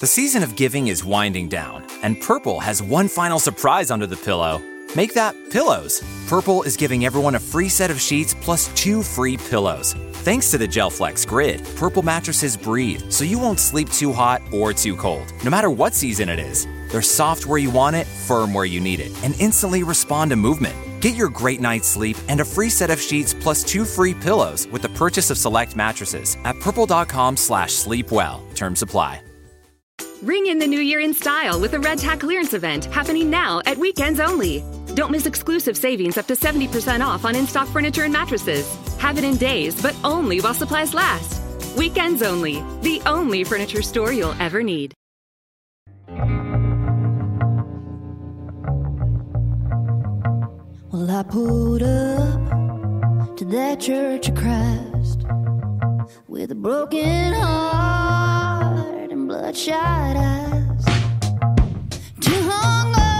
The season of giving is winding down, and Purple has one final surprise under the pillow. Make that pillows. Purple is giving everyone a free set of sheets plus two free pillows. Thanks to the GelFlex Grid, Purple mattresses breathe so you won't sleep too hot or too cold, no matter what season it is. They're soft where you want it, firm where you need it, and instantly respond to movement. Get your great night's sleep and a free set of sheets plus two free pillows with the purchase of select mattresses at purple.com slash sleepwell. Terms apply. Ring in the new year in style with the Red Tag clearance event happening now at weekends only. Don't miss exclusive savings up to 70% off on in stock furniture and mattresses. Have it in days, but only while supplies last. Weekends only, the only furniture store you'll ever need. Well, I pulled up to that church of Christ with a broken heart bloodshot eyes. Too hungover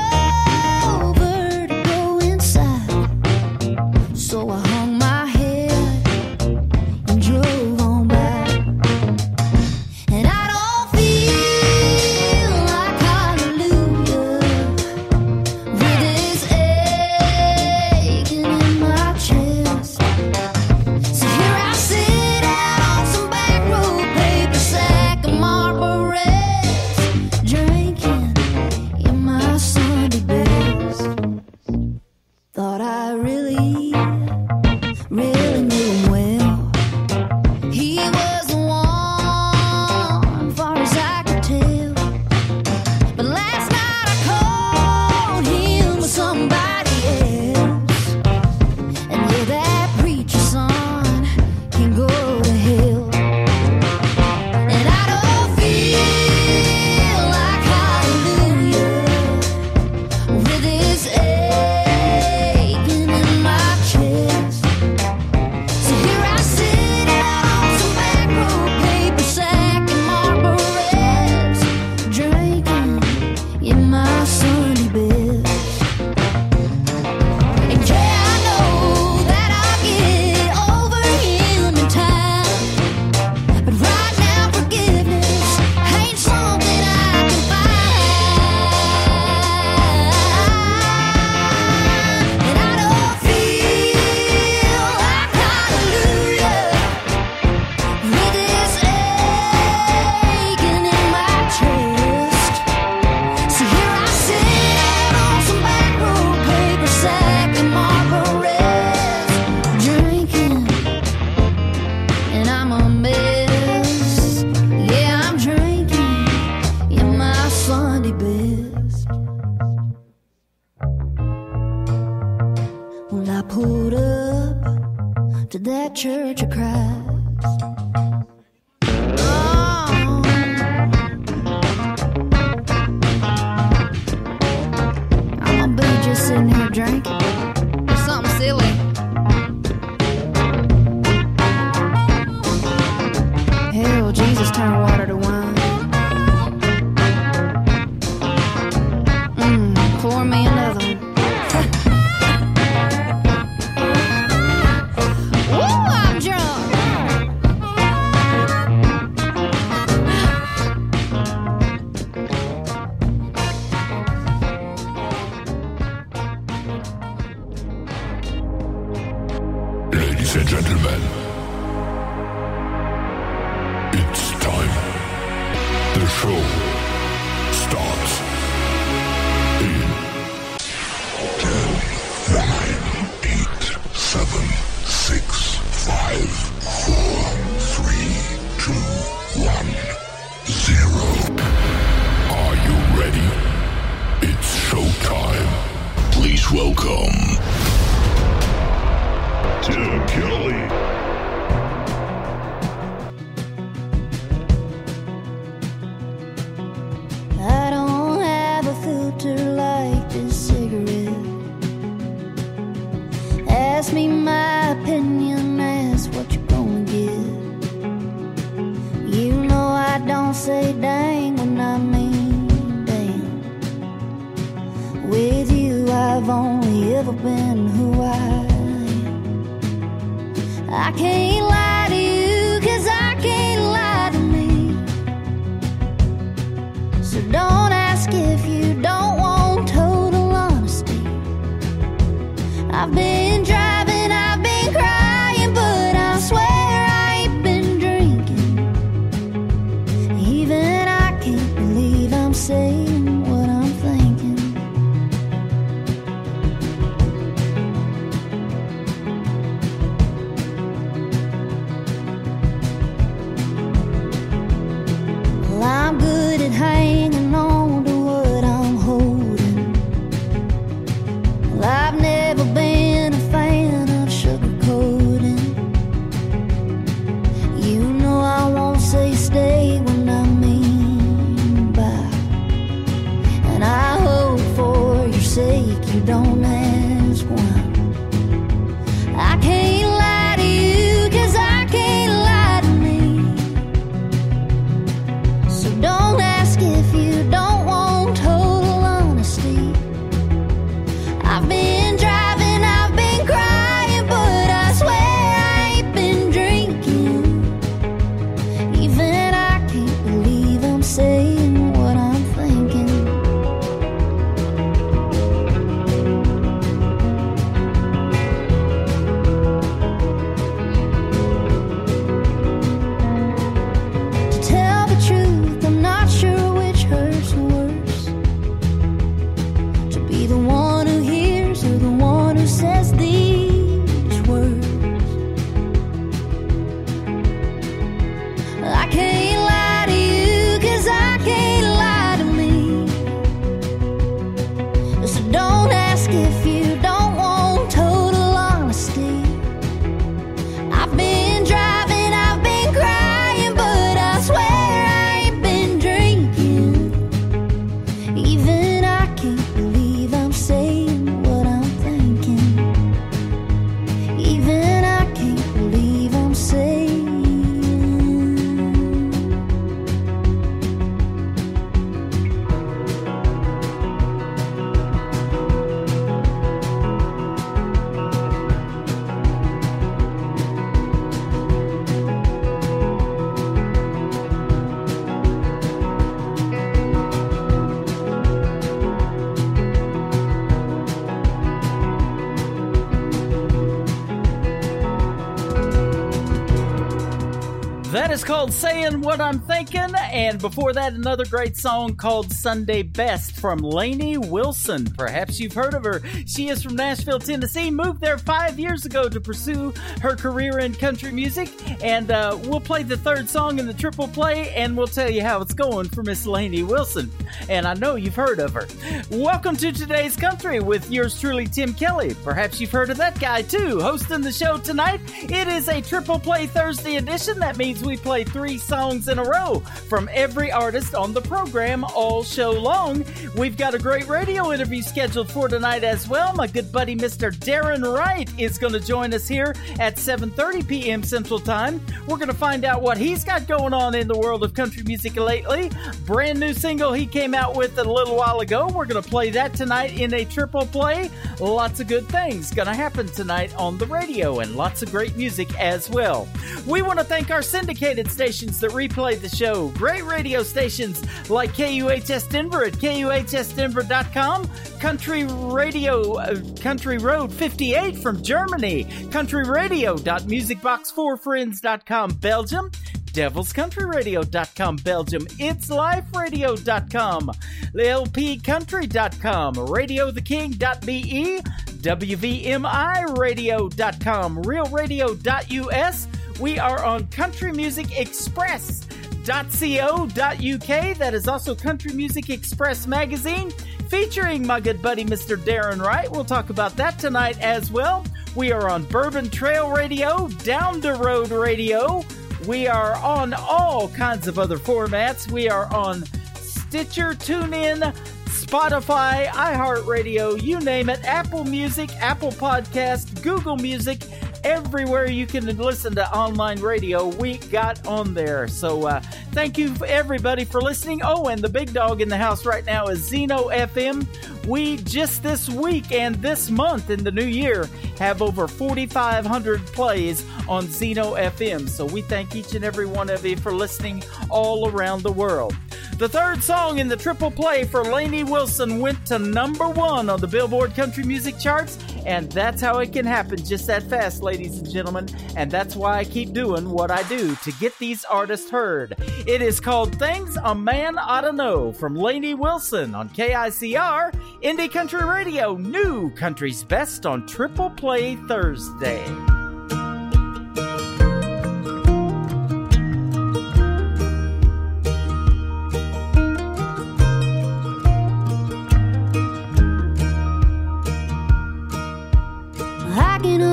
called Saying What I'm Thinking, and before that, another great song called Sunday Best from Lainey Wilson. Perhaps you've heard of her. She is from Nashville, Tennessee, moved there five years ago to pursue her career in country music, and uh, we'll play the third song in the triple play, and we'll tell you how it's going for Miss Lainey Wilson. And I know you've heard of her. Welcome to today's country with yours truly, Tim Kelly. Perhaps you've heard of that guy too, hosting the show tonight. It is a triple play Thursday edition. That means we play three songs in a row from every artist on the program all show long. We've got a great radio interview scheduled for tonight as well. My good buddy Mr. Darren Wright is going to join us here at 7:30 p.m. Central Time. We're going to find out what he's got going on in the world of country music lately. Brand new single he came out with a little while ago. We're going to play that tonight in a triple play. Lots of good things going to happen tonight on the radio and lots of great music as well. We want to thank our syndicated stations that replay the show. Great radio stations like KUHS Denver at KUHSdenver.com, Country Radio, uh, Country Road 58 from Germany, Country Radio.musicbox4friends.com Belgium, devilscountryradio.com Belgium, itsliferadio.com, lpcountry.com, radiotheking.be, wvmiradio.com, realradio.us. We are on Country Music Express. .co.uk. That is also Country Music Express magazine featuring my good buddy Mr. Darren Wright. We'll talk about that tonight as well. We are on Bourbon Trail Radio, Down the Road Radio. We are on all kinds of other formats. We are on Stitcher, TuneIn, Spotify, iHeartRadio, you name it, Apple Music, Apple Podcast, Google Music, everywhere you can listen to online radio, we got on there. So uh, thank you everybody for listening. Oh, and the big dog in the house right now is Zeno FM. We just this week and this month in the new year have over 4,500 plays on Zeno FM. So we thank each and every one of you for listening all around the world. The third song in the triple play for Lainey Wilson went to number one on the Billboard Country Music Charts, and that's how it can happen just that fast, ladies ladies and gentlemen, and that's why I keep doing what I do to get these artists heard. It is called Things a Man Oughta Know from Lainey Wilson on KICR, Indie Country Radio, New Country's Best on Triple Play Thursday.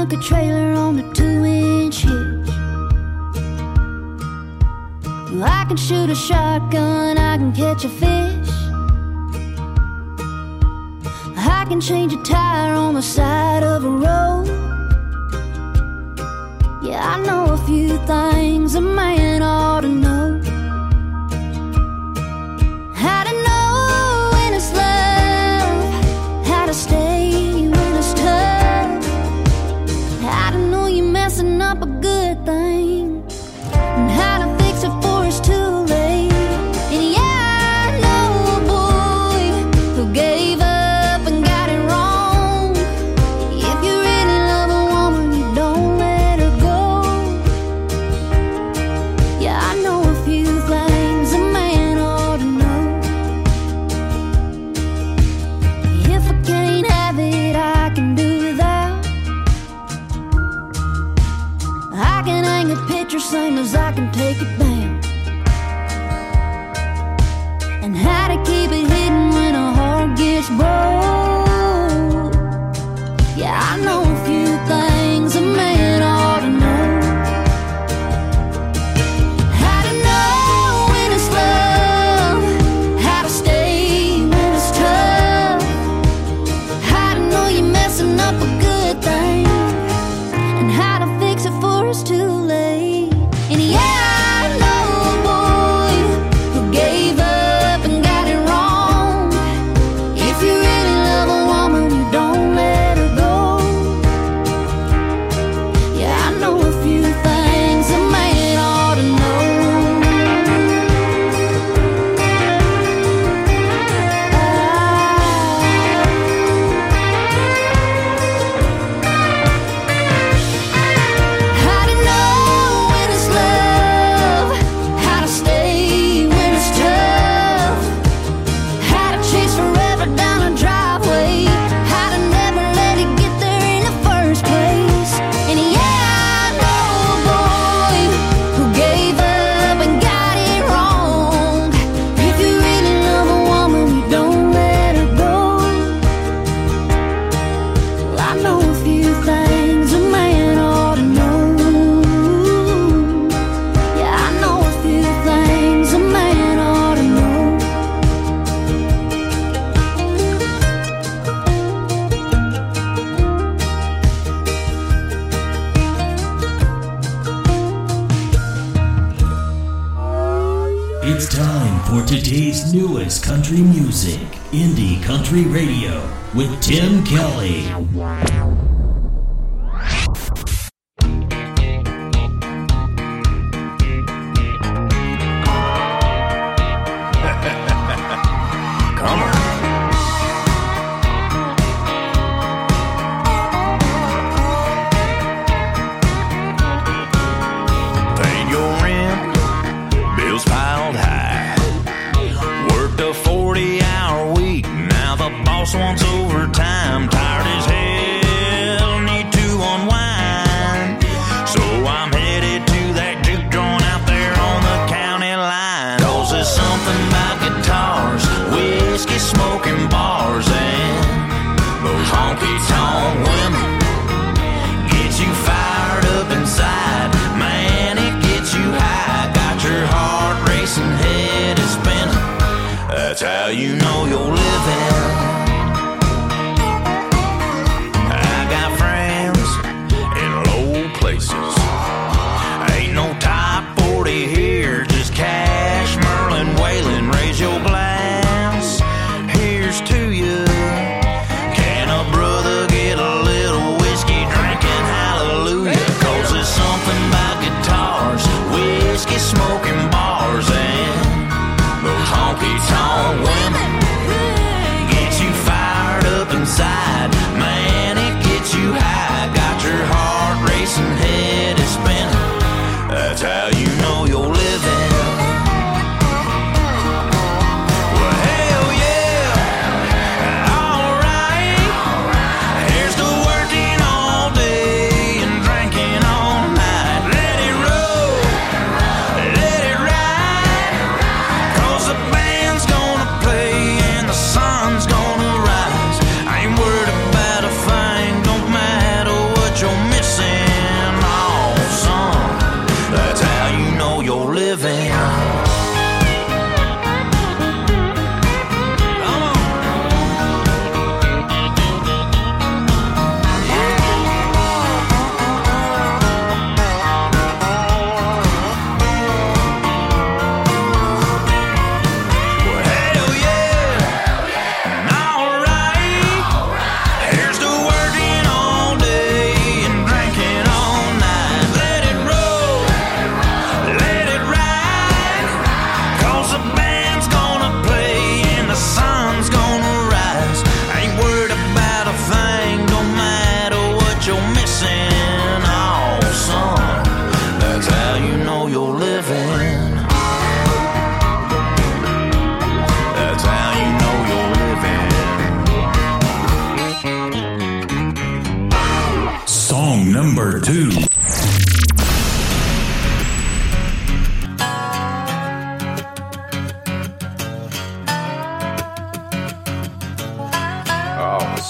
took a trailer on a two inch hitch. I can shoot a shotgun, I can catch a fish. I can change a tire on the side of a road. Yeah, I know a few things a man ought to know.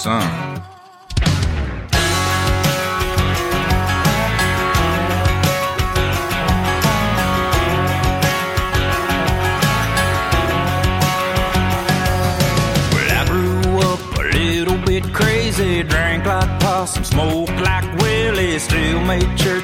Well, I grew up a little bit crazy, drank like possum, smoked like Willie, still made church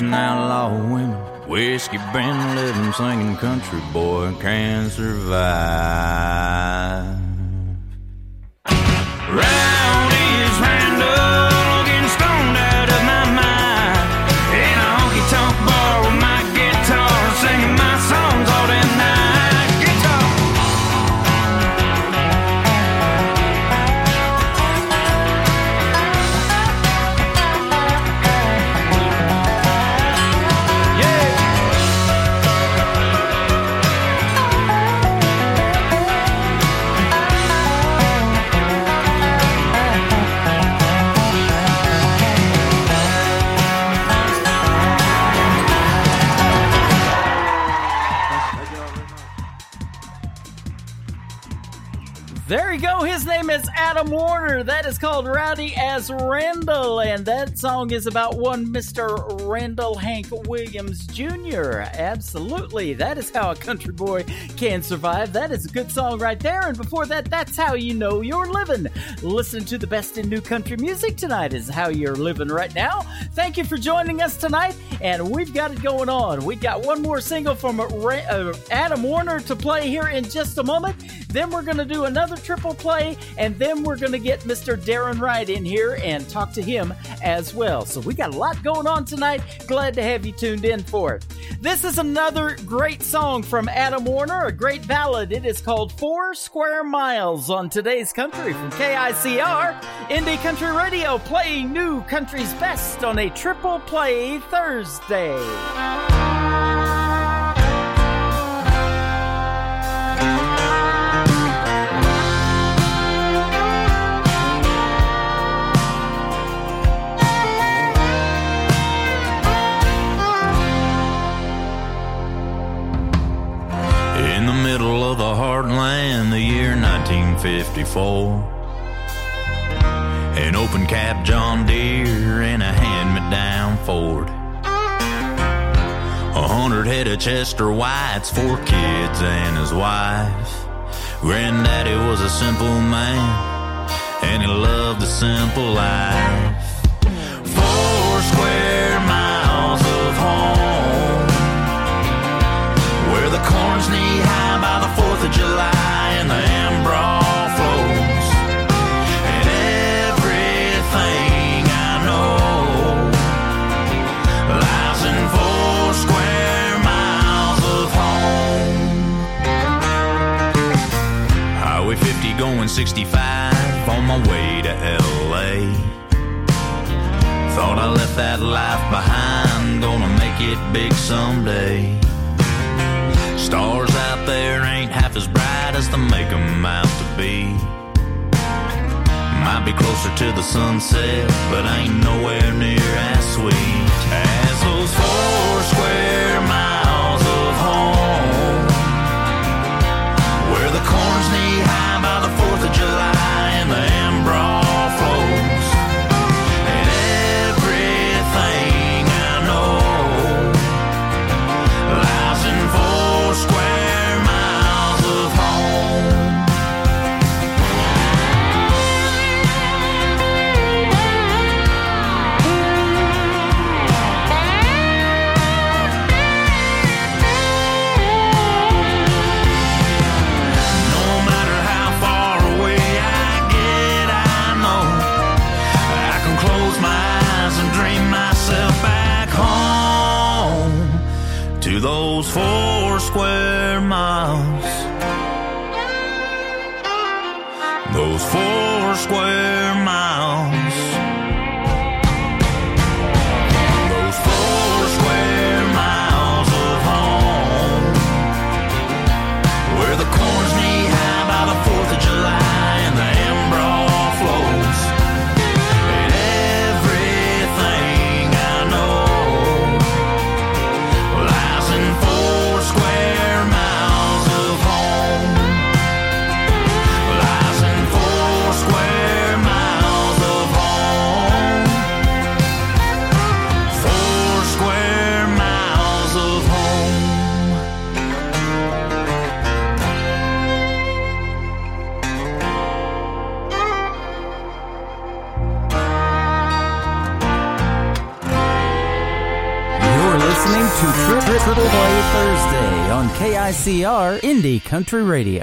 Chasing outlaw women, whiskey been living, singing country boy can survive. Adam Warner. That is called Rowdy as Randall. And that song is about one Mr. Randall Hank Williams Jr. Absolutely. That is how a country boy can survive. That is a good song right there. And before that, that's how you know you're living. Listen to the best in new country music tonight, is how you're living right now. Thank you for joining us tonight. And we've got it going on. We've got one more single from uh, Adam Warner to play here in just a moment. Then we're going to do another triple play, and then we're going to get Mr. Darren Wright in here and talk to him as well. So we got a lot going on tonight. Glad to have you tuned in for it. This is another great song from Adam Warner, a great ballad. It is called Four Square Miles on today's country from KICR, Indie Country Radio, playing new country's best on a triple play Thursday. Of the heartland, the year 1954. An open cap John Deere and a hand me down Ford. A hundred head of Chester Whites, four kids and his wife. Granddaddy was a simple man, and he loved the simple life. Four square 65 on my way to LA. Thought I left that life behind, gonna make it big someday. Stars out there ain't half as bright as they make 'em out to be. Might be closer to the sunset, but ain't nowhere near as sweet as those four squares. WCR Indie Country Radio.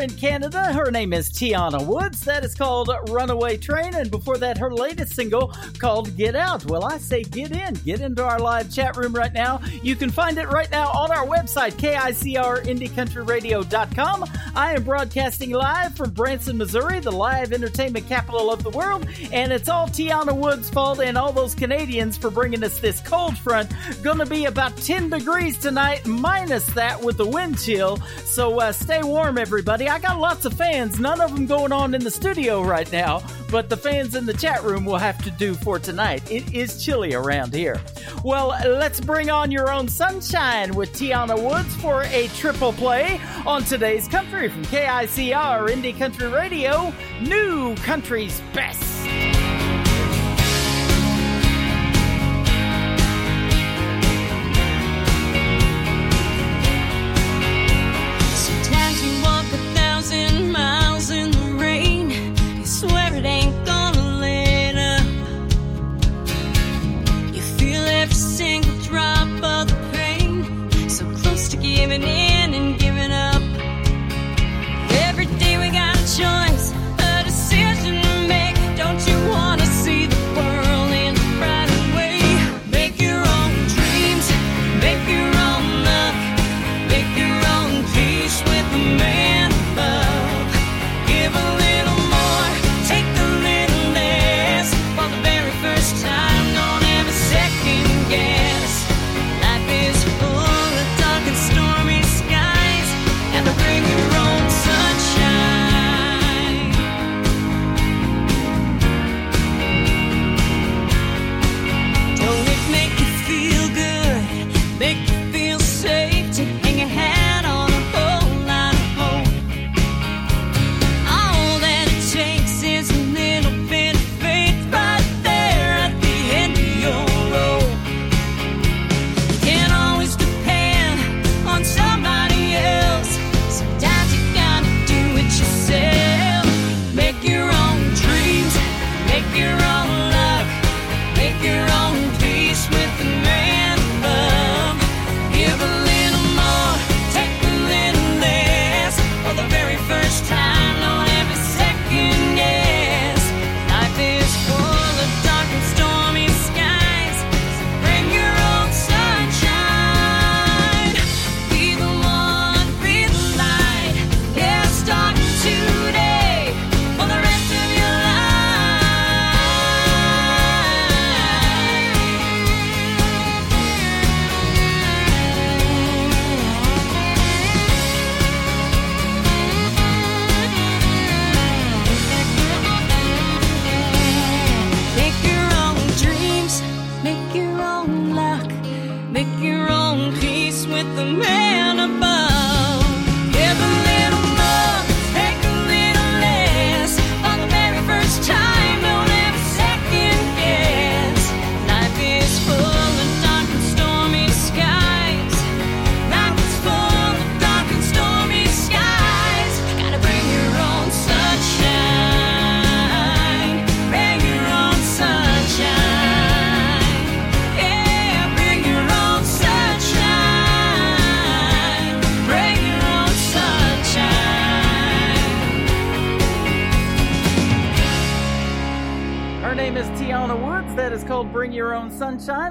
in Canada. Her name is Tiana Woods. That is called Runaway Train. And before that, her latest single called Get Out. Well, I say get in. Get into our live chat room right now. You can find it right now on our website, KICRIndieCountryRadio.com. I am broadcasting live from Branson, Missouri, the live entertainment capital of the world, and it's all Tiana Woods' fault and all those Canadians for bringing us this cold front. Gonna be about 10 degrees tonight, minus that with the wind chill, so uh, stay warm, everybody. I got lots of fans, none of them going on in the studio right now but the fans in the chat room will have to do for tonight. It is chilly around here. Well, let's bring on your own sunshine with Tiana Woods for a triple play on today's country from KICR Indie Country Radio, New Country's Best.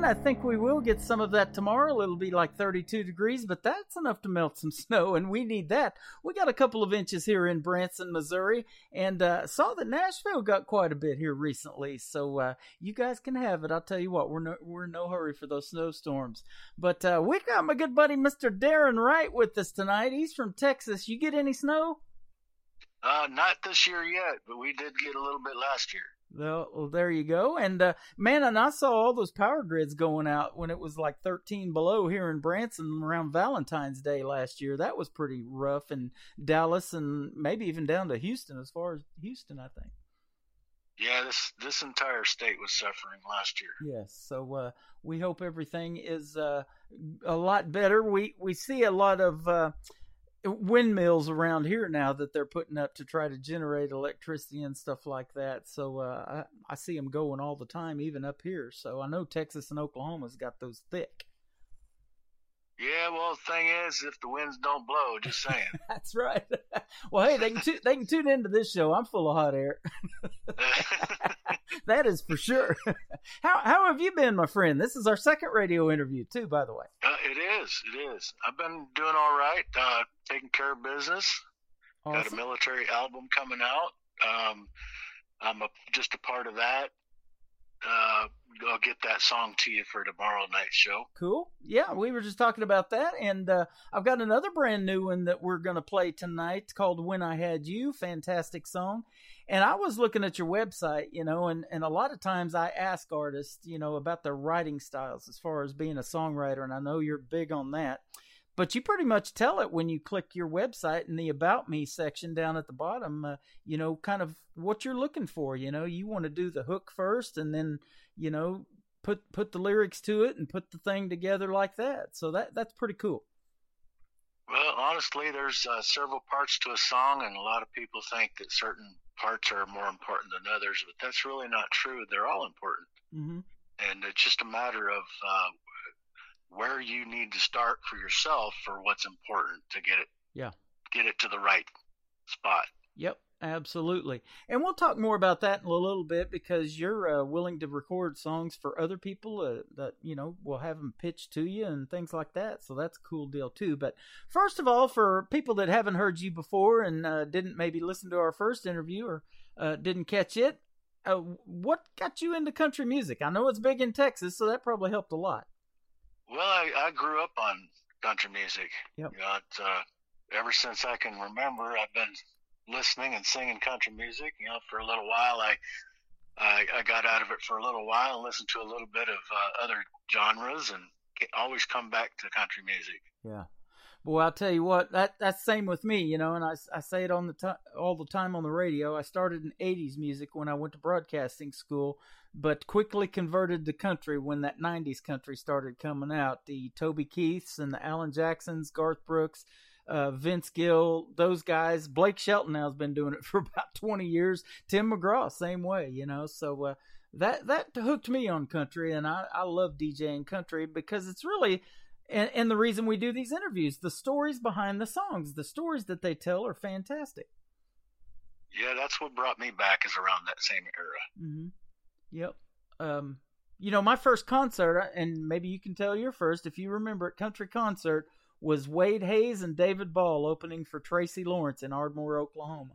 I think we will get some of that tomorrow. It'll be like 32 degrees, but that's enough to melt some snow, and we need that. We got a couple of inches here in Branson, Missouri, and uh, saw that Nashville got quite a bit here recently. So uh, you guys can have it. I'll tell you what, we're no, we're in no hurry for those snowstorms. But uh, we got my good buddy Mr. Daryn Wright with us tonight. He's from Texas. You get any snow? Uh, not this year yet, but we did get a little bit last year. Well, there you go. And uh, man, and I saw all those power grids going out when it was like 13 below here in Branson around Valentine's Day last year. That was pretty rough in Dallas and maybe even down to Houston, as far as Houston, I think. Yeah, this this entire state was suffering last year. Yes. So uh, we hope everything is uh, a lot better. We we see a lot of uh, windmills around here now that they're putting up to try to generate electricity and stuff like that. So uh, I, I see them going all the time, even up here. So I know Texas and Oklahoma's got those thick. Yeah, well, the thing is, if the winds don't blow, just saying. That's right. well, hey, they can tu- they can tune into this show. I'm full of hot air. that is for sure. how how have you been, my friend? This is our second radio interview too, by the way. uh, it is, it is. I've been doing all right, uh, taking care of business. Got a military album coming out. Um, I'm a, just a part of that. Uh, I'll get that song to you for tomorrow night's show. Cool. Yeah, we were just talking about that, and uh, I've got another brand new one that we're going to play tonight called "When I Had You." Fantastic song. And I was looking at your website, you know, and, and a lot of times I ask artists, you know, about their writing styles as far as being a songwriter, and I know you're big on that. But you pretty much tell it when you click your website in the About Me section down at the bottom, uh, you know, kind of what you're looking for. You know, you want to do the hook first and then, you know, put put the lyrics to it and put the thing together like that. So that that's pretty cool. Well, honestly, there's uh, several parts to a song, and a lot of people think that certain parts are more important than others, but that's really not true. They're all important, hmm and it's just a matter of uh, where you need to start for yourself for what's important to get it, Yeah. get it to the right spot. Yep, absolutely. And we'll talk more about that in a little bit because you're uh, willing to record songs for other people uh, that, you know, will have them pitched to you and things like that. So that's a cool deal, too. But first of all, for people that haven't heard you before and uh, didn't maybe listen to our first interview or uh, didn't catch it, uh, what got you into country music? I know it's big in Texas, so that probably helped a lot. Well, I, I grew up on country music. Yep. You know, it's, uh, ever since I can remember, I've been listening and singing country music. You know, for a little while, I I, I got out of it for a little while and listened to a little bit of uh, other genres, and always come back to country music. Yeah. Boy, I'll tell you what, that that's same with me, you know, and I, I say it on the ti all the time on the radio. I started in 80s music when I went to broadcasting school, but quickly converted to country when that 90s country started coming out. The Toby Keiths and the Alan Jacksons, Garth Brooks, uh, Vince Gill, those guys. Blake Shelton now has been doing it for about 20 years. Tim McGraw, same way, you know. So uh, that that hooked me on country, and I, I love DJing country because it's really and, and the reason we do these interviews, the stories behind the songs, the stories that they tell are fantastic. Yeah, that's what brought me back is around that same era. Mm-hmm. Yep. Um, you know, my first concert, uh, and maybe you can tell your first, if you remember it, country concert was Wade Hayes and David Ball opening for Tracy Lawrence in Ardmore, Oklahoma.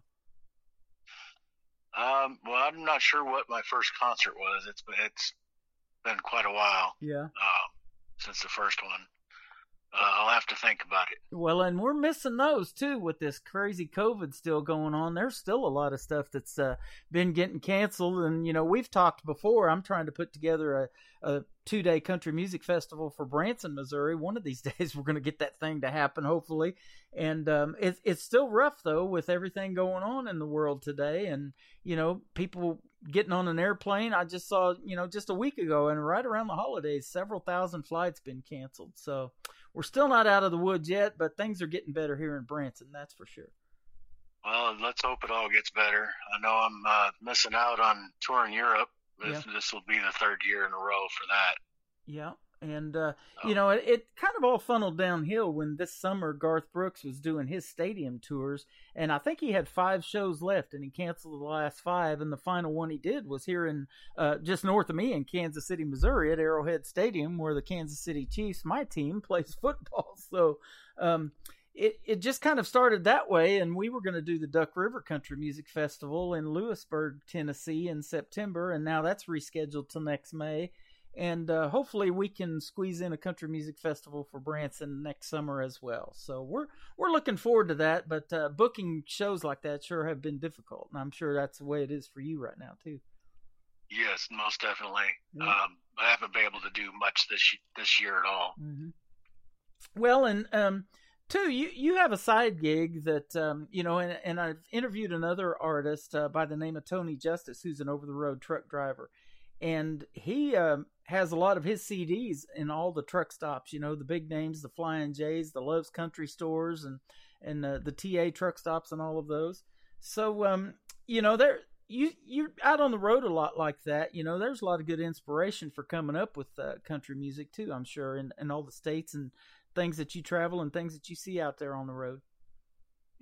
Um, well, I'm not sure what my first concert was. It's been, it's been quite a while Yeah. um, since the first one. Uh, I'll have to think about it. Well, and we're missing those too with this crazy COVID still going on. There's still a lot of stuff that's uh, been getting canceled, and you know we've talked before. I'm trying to put together a, a two day country music festival for Branson, Missouri. One of these days we're going to get that thing to happen, hopefully. And um, it, it's still rough though with everything going on in the world today, and you know people getting on an airplane. I just saw you know just a week ago, and right around the holidays, several thousand flights been canceled. So we're still not out of the woods yet, but things are getting better here in Branson, that's for sure. Well, let's hope it all gets better. I know I'm uh, missing out on touring Europe. This, Yeah. this will be the third year in a row for that. Yeah. And, uh, Oh. you know, it, it kind of all funneled downhill when this summer Garth Brooks was doing his stadium tours. And I think he had five shows left and he canceled the last five. And the final one he did was here in uh, just north of me in Kansas City, Missouri at Arrowhead Stadium, where the Kansas City Chiefs, my team, plays football. So, um, it, it just kind of started that way, and we were going to do the Duck River Country Music Festival in Lewisburg, Tennessee in September, and now that's rescheduled till next May and uh, hopefully we can squeeze in a country music festival for Branson next summer as well. So we're we're looking forward to that. But uh, booking shows like that sure have been difficult, and I'm sure that's the way it is for you right now too. Yes, most definitely. Yeah. Um, I haven't been able to do much this this year at all. hmm Well, and um, two, you you have a side gig that um, you know, and, and I've interviewed another artist uh, by the name of Tony Justice, who's an over the road truck driver, and he um, has a lot of his CDs in all the truck stops. You know, the big names, the Flying J's, the Love's Country stores, and and uh, the TA truck stops, and all of those. So, um, you know, there you you're out on the road a lot like that. You know, there's a lot of good inspiration for coming up with uh, country music too. I'm sure, in, in all the states and things that you travel and things that you see out there on the road.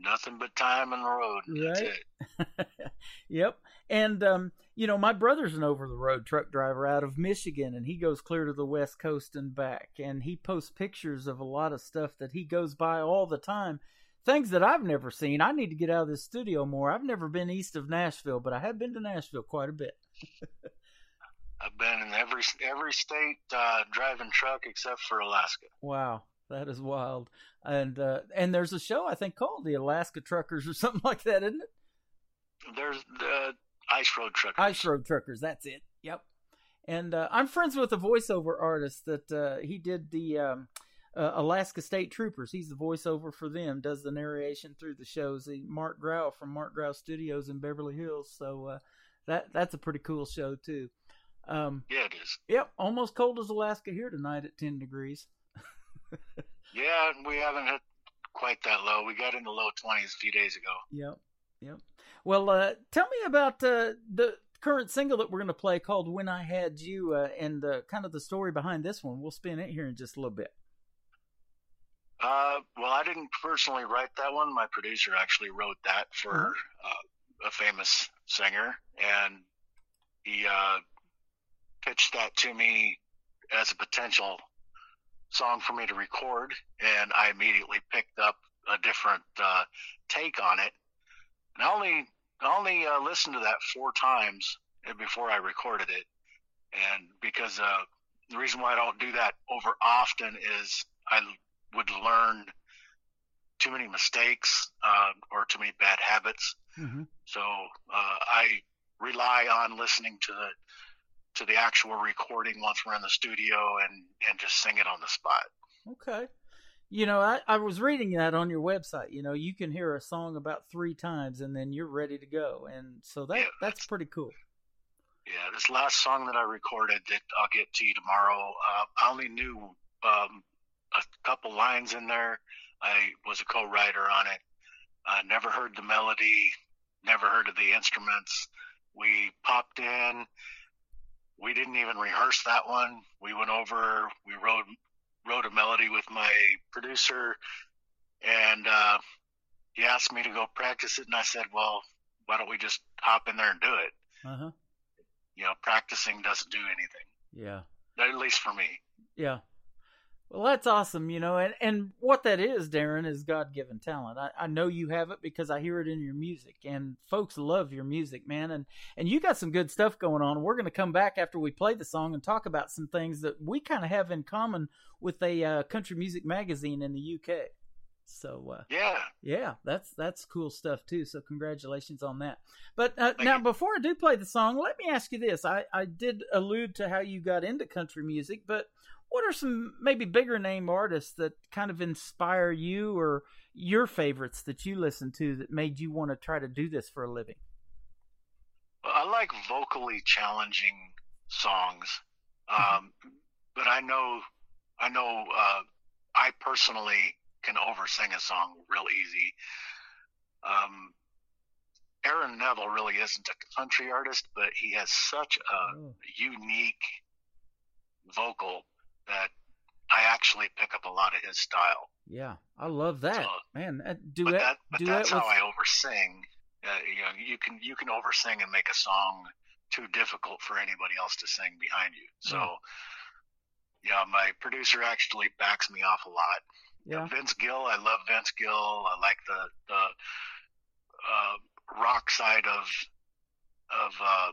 Nothing but time on the road. That's Right. it. yep. And um, you know, my brother's an over the road truck driver out of Michigan and he goes clear to the west coast and back and he posts pictures of a lot of stuff that he goes by all the time. Things that I've never seen. I need to get out of this studio more. I've never been east of Nashville, but I have been to Nashville quite a bit. I've been in every every state uh, driving truck except for Alaska. Wow, that is wild. And uh, and there's a show I think called the Alaska Truckers or something like that, isn't it? There's the ice road truckers. Ice Road Truckers. That's it. Yep. And uh, I'm friends with a voiceover artist that uh, he did the um, uh, Alaska State Troopers. He's the voiceover for them. Does the narration through the shows. He, Mark Grau from Mark Grau Studios in Beverly Hills. So uh, that that's a pretty cool show too. Um, Yeah, it is. yep, almost cold as Alaska here tonight at 10 degrees. Yeah, we haven't hit quite that low. We got in the low 20s a few days ago. Yep, yep. Well, uh, tell me about uh, the current single that we're going to play called "When I Had You" uh, and uh, kind of the story behind this one. We'll spin it here in just a little bit. Uh, well, I didn't personally write that one. My producer actually wrote that for uh, a famous singer, and he uh, pitched that to me as a potential song for me to record, and I immediately picked up a different uh, take on it. And I only I only uh, listened to that four times before I recorded it, and because uh, the reason why I don't do that over often is I would learn too many mistakes uh, or too many bad habits. Mm-hmm. So uh, I rely on listening to the to the actual recording once we're in the studio and and just sing it on the spot. Okay. You know, I, I was reading that on your website. You know, you can hear a song about three times and then you're ready to go, and so that Yeah, that's pretty cool. Yeah, this last song that I recorded that I'll get to you tomorrow. Uh, I only knew um, a couple lines in there. I was a co-writer on it. I never heard the melody, never heard of the instruments. We popped in. We didn't even rehearse that one. We went over. We wrote wrote a melody with my producer, and uh, he asked me to go practice it, and I said, "Well, why don't we just hop in there and do it?" Uh huh. you know, practicing doesn't do anything. Yeah. At least for me. Yeah. Well, that's awesome, you know, and, and what that is, Daryn, is God given talent. I, I know you have it because I hear it in your music, and folks love your music, man. And and you got some good stuff going on. We're going to come back after we play the song and talk about some things that we kind of have in common with a uh, country music magazine in the UK. So uh, Yeah. yeah, that's that's cool stuff too. So congratulations on that. But uh, now, you. before I do play the song, let me ask you this: I I did allude to how you got into country music, but what are some maybe bigger name artists that kind of inspire you, or your favorites that you listen to that made you want to try to do this for a living? I like vocally challenging songs, um, but I know, I know, uh, I personally can oversing a song real easy. Um, Aaron Neville really isn't a country artist, but he has such a Oh. unique vocal that I actually pick up a lot of his style. Yeah, I love that, So- man. That But duet, that, but duet that's with how I oversing. Uh, you know, you can you can oversing and make a song too difficult for anybody else to sing behind you. So, Mm. yeah, my producer actually backs me off a lot. yeah. Vince Gill, I love Vince Gill. I like the the uh, rock side of of uh,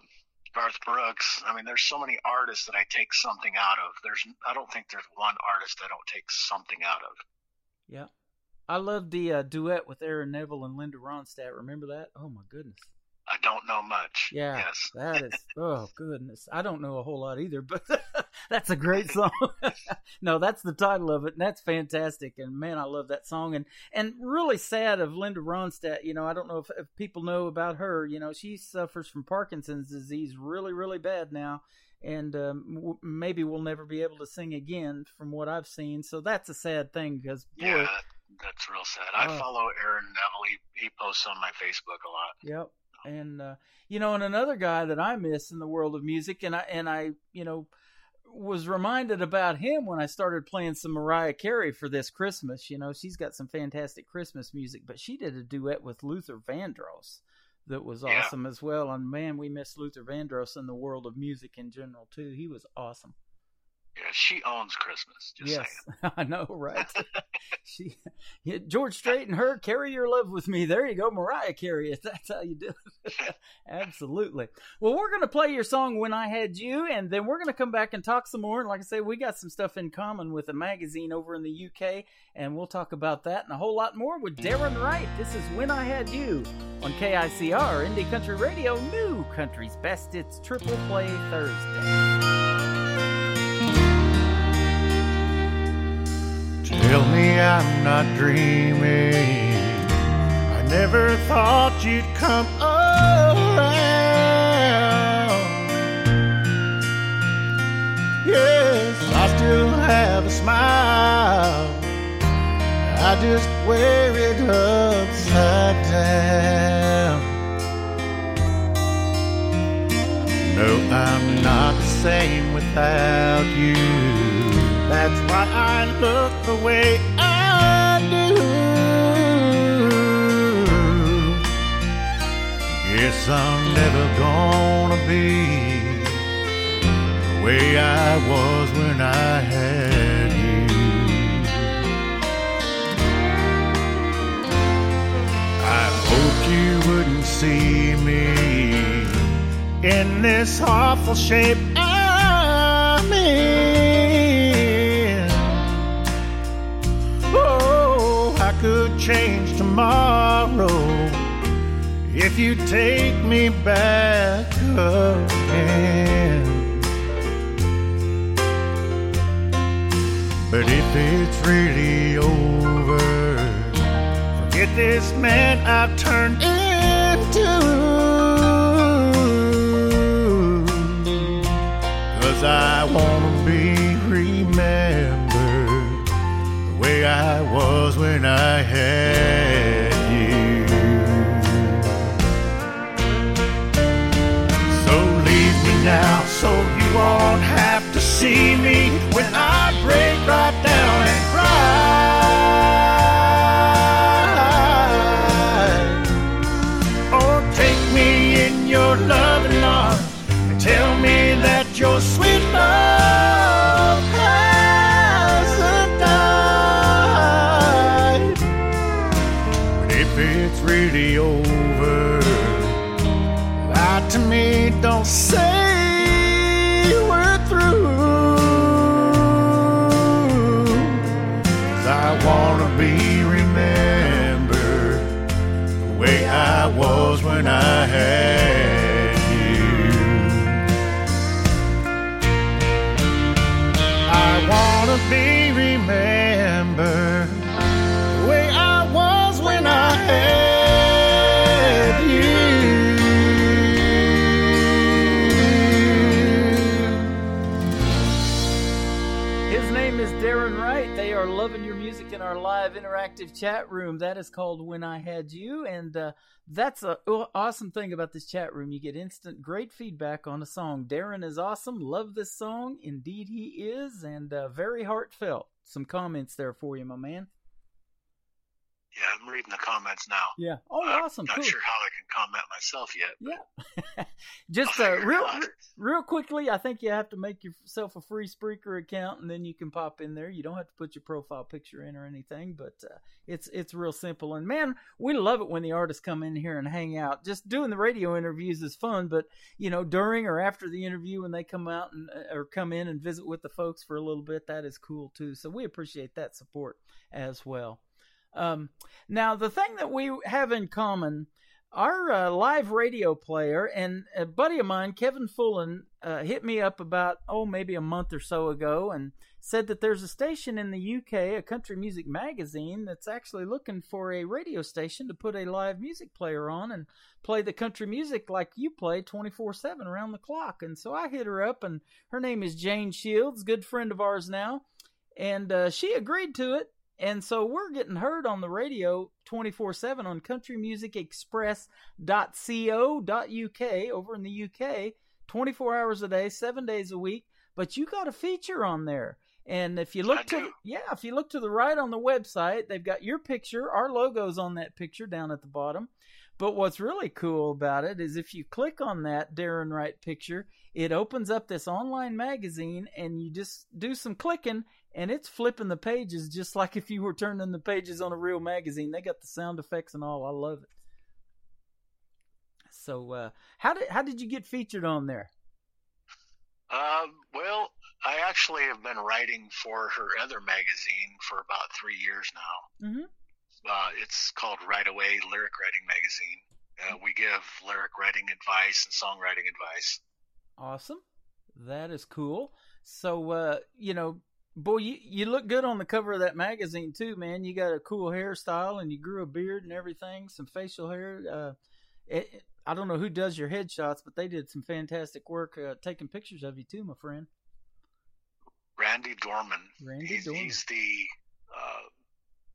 Garth Brooks. I mean, there's so many artists that I take something out of. There's I don't think there's one artist I don't take something out of. Yeah. I love the uh, duet with Aaron Neville and Linda Ronstadt. Remember that? Oh my goodness. I don't know much. Yeah. Yes. That is oh goodness. I don't know a whole lot either, but that's a great song. no, that's the title of it, and that's fantastic. And man, I love that song. And and really sad of Linda Ronstadt. You know, I don't know if, if people know about her. You know, she suffers from Parkinson's disease really, really bad now. And um, w- maybe we'll never be able to sing again, from what I've seen. So that's a sad thing because boy, Yeah, that's real sad. I Oh. follow Aaron Neville. He, he posts on my Facebook a lot. Yep. And uh, you know, and another guy that I miss in the world of music, and I and I, you know, was reminded about him when I started playing some Mariah Carey for this Christmas. You know, she's got some fantastic Christmas music, but she did a duet with Luther Vandross that was Yeah. awesome as well. And man, we miss Luther Vandross in the world of music in general too. He was awesome. Yeah, she owns Christmas. Just yes, saying. I know, right? she, yeah, George Strait and her, carry your love with me. There you go, Mariah Carey. If that's how you do it, absolutely. Well, we're gonna play your song "When I Had You," and then we're gonna come back and talk some more. And like I say, we got some stuff in common with a magazine over in the UK, and we'll talk about that and a whole lot more with Daryn Wright. This is "When I Had You" on KICR Indie Country Radio, New Country's Best. It's Triple Play Thursday. Tell me I'm not dreaming. I never thought you'd come around. Yes, I still have a smile. I just wear it upside down. No, I'm not the same without you. That's why I look the way I do. Guess I'm never gonna be the way I was when I had you. I hoped you wouldn't see me in this awful shape I'm in. Could change tomorrow if you take me back again. But if it's really over, forget this man I've turned into. Cause I wanna I was when I had you. So leave me now so you won't have to see me when I break right down and cry. Or take me in your loving arms and tell me that your sweet love say chat room. That is called When I Had You, and uh, that's a awesome thing about this chat room. You get instant great feedback on a song. Daryn is awesome. Love this song. Indeed, he is, and uh, very heartfelt. Some comments there for you, my man. Yeah, I'm reading the comments now. Yeah. Oh, I'm awesome. Not Cool. sure how I can comment myself yet. Yeah. Just uh, real, real quickly, I think you have to make yourself a free Spreaker account, and then you can pop in there. You don't have to put your profile picture in or anything, but uh, it's it's real simple. And man, we love it when the artists come in here and hang out. Just doing the radio interviews is fun, but you know, during or after the interview, when they come out and uh, or come in and visit with the folks for a little bit, that is cool too. So we appreciate that support as well. Um, now, the thing that we have in common, our uh, live radio player and a buddy of mine, Kevin Fullen, uh, hit me up about, oh, maybe a month or so ago and said that there's a station in the UK, a country music magazine, that's actually looking for a radio station to put a live music player on and play the country music like you play 24 7 around the clock. And so I hit her up, and her name is Jane Shields, good friend of ours now. And uh, she agreed to it. And so we're getting heard on the radio 24 7 on countrymusicexpress.co.uk over in the UK, 24 hours a day, seven days a week. But you got a feature on there. And if you look I to do. yeah, if you look to the right on the website, they've got your picture, our logo's on that picture down at the bottom. But what's really cool about it is if you click on that Daryn Wright picture, it opens up this online magazine and you just do some clicking and it's flipping the pages just like if you were turning the pages on a real magazine. They got the sound effects and all. I love it. So, uh, how did how did you get featured on there? Um, well, I actually have been writing for her other magazine for about three years now. Mm-hmm. Uh, it's called Right Away Lyric Writing Magazine. Uh, we give lyric writing advice and songwriting advice. Awesome. That is cool. So, uh, you know, boy, you, you look good on the cover of that magazine too, man. You got a cool hairstyle and you grew a beard and everything, some facial hair. Uh, it, I don't know who does your headshots, but they did some fantastic work uh, taking pictures of you too, my friend. Randy Dorman. Randy he's, Dorman. he's the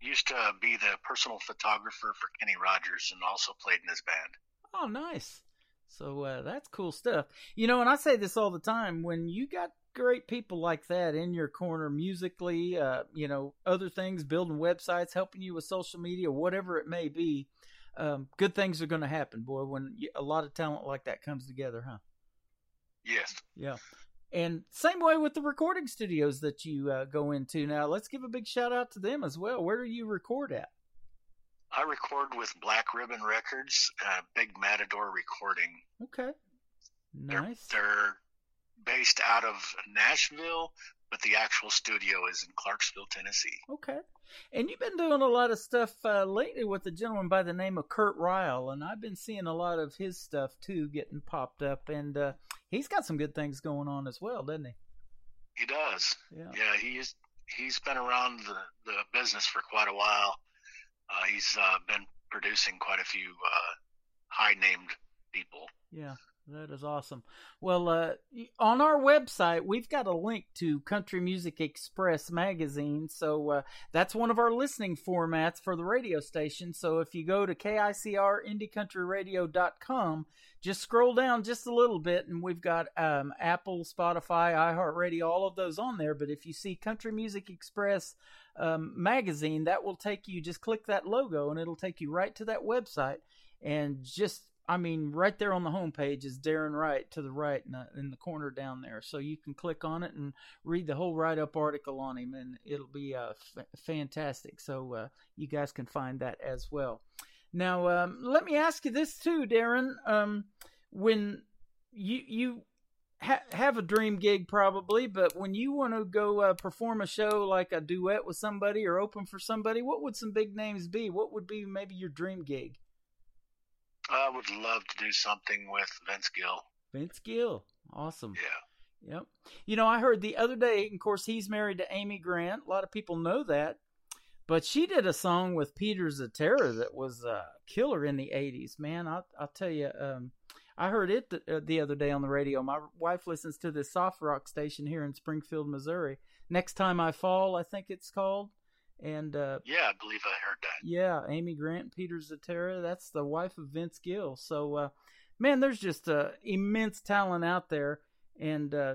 used to be the personal photographer for Kenny Rogers and also played in his band. Oh, nice. So uh, that's cool stuff. You know, and I say this all the time when you got great people like that in your corner musically, uh, you know, other things, building websites, helping you with social media, whatever it may be, um, good things are going to happen, boy, when you, a lot of talent like that comes together, huh? Yes. Yeah. And same way with the recording studios that you uh, go into. Now, let's give a big shout out to them as well. Where do you record at? I record with Black Ribbon Records, uh, Big Matador Recording. Okay. They're, Nice. they're based out of Nashville, but the actual studio is in Clarksville, Tennessee. Okay. And you've been doing a lot of stuff uh, lately with a gentleman by the name of Kurt Ryle, and I've been seeing a lot of his stuff too getting popped up, and uh, he's got some good things going on as well, doesn't he? He does. Yeah. Yeah, he's he's been around the, the business for quite a while. Uh, he's uh, been producing quite a few uh, high named people. Yeah, that is awesome. Well, uh, on our website, we've got a link to Country Music Express magazine. So uh, that's one of our listening formats for the radio station. So if you go to KICR just scroll down just a little bit, and we've got um, Apple, Spotify, iHeartRadio, all of those on there. But if you see Country Music Express um, magazine, that will take you, just click that logo, and it'll take you right to that website. And just I mean, right there on the homepage is Daryn Wright to the right in the, in the corner down there. So you can click on it and read the whole write up article on him, and it'll be uh, f- fantastic. So uh, you guys can find that as well. Now, um, let me ask you this too, Daryn. Um, when you you ha- have a dream gig, probably, but when you want to go uh, perform a show like a duet with somebody or open for somebody, what would some big names be? What would be maybe your dream gig? I would love to do something with Vince Gill. Vince Gill, awesome. Yeah. Yep. You know, I heard the other day, of course, he's married to Amy Grant. A lot of people know that. But she did a song with Peter Cetera that was a killer in the 80s, man. I'll, I'll tell you, um, I heard it the, uh, the other day on the radio. My wife listens to this soft rock station here in Springfield, Missouri. Next Time I Fall, I think it's called. And uh, Yeah, I believe I heard that. yeah, Amy Grant, Peter Cetera, that's the wife of Vince Gill. So, uh, man, there's just uh, immense talent out there, and uh,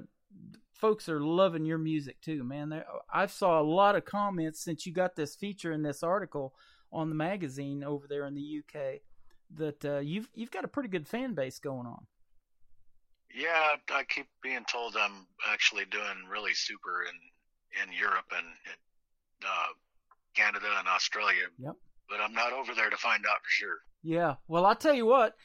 folks are loving your music too, man. There, I saw a lot of comments since you got this feature in this article on the magazine over there in the UK that uh, you've you've got a pretty good fan base going on. Yeah, I keep being told I'm actually doing really super in in Europe and uh, Canada and Australia. Yep. But I'm not over there to find out for sure. Yeah. Well, I'll tell you what.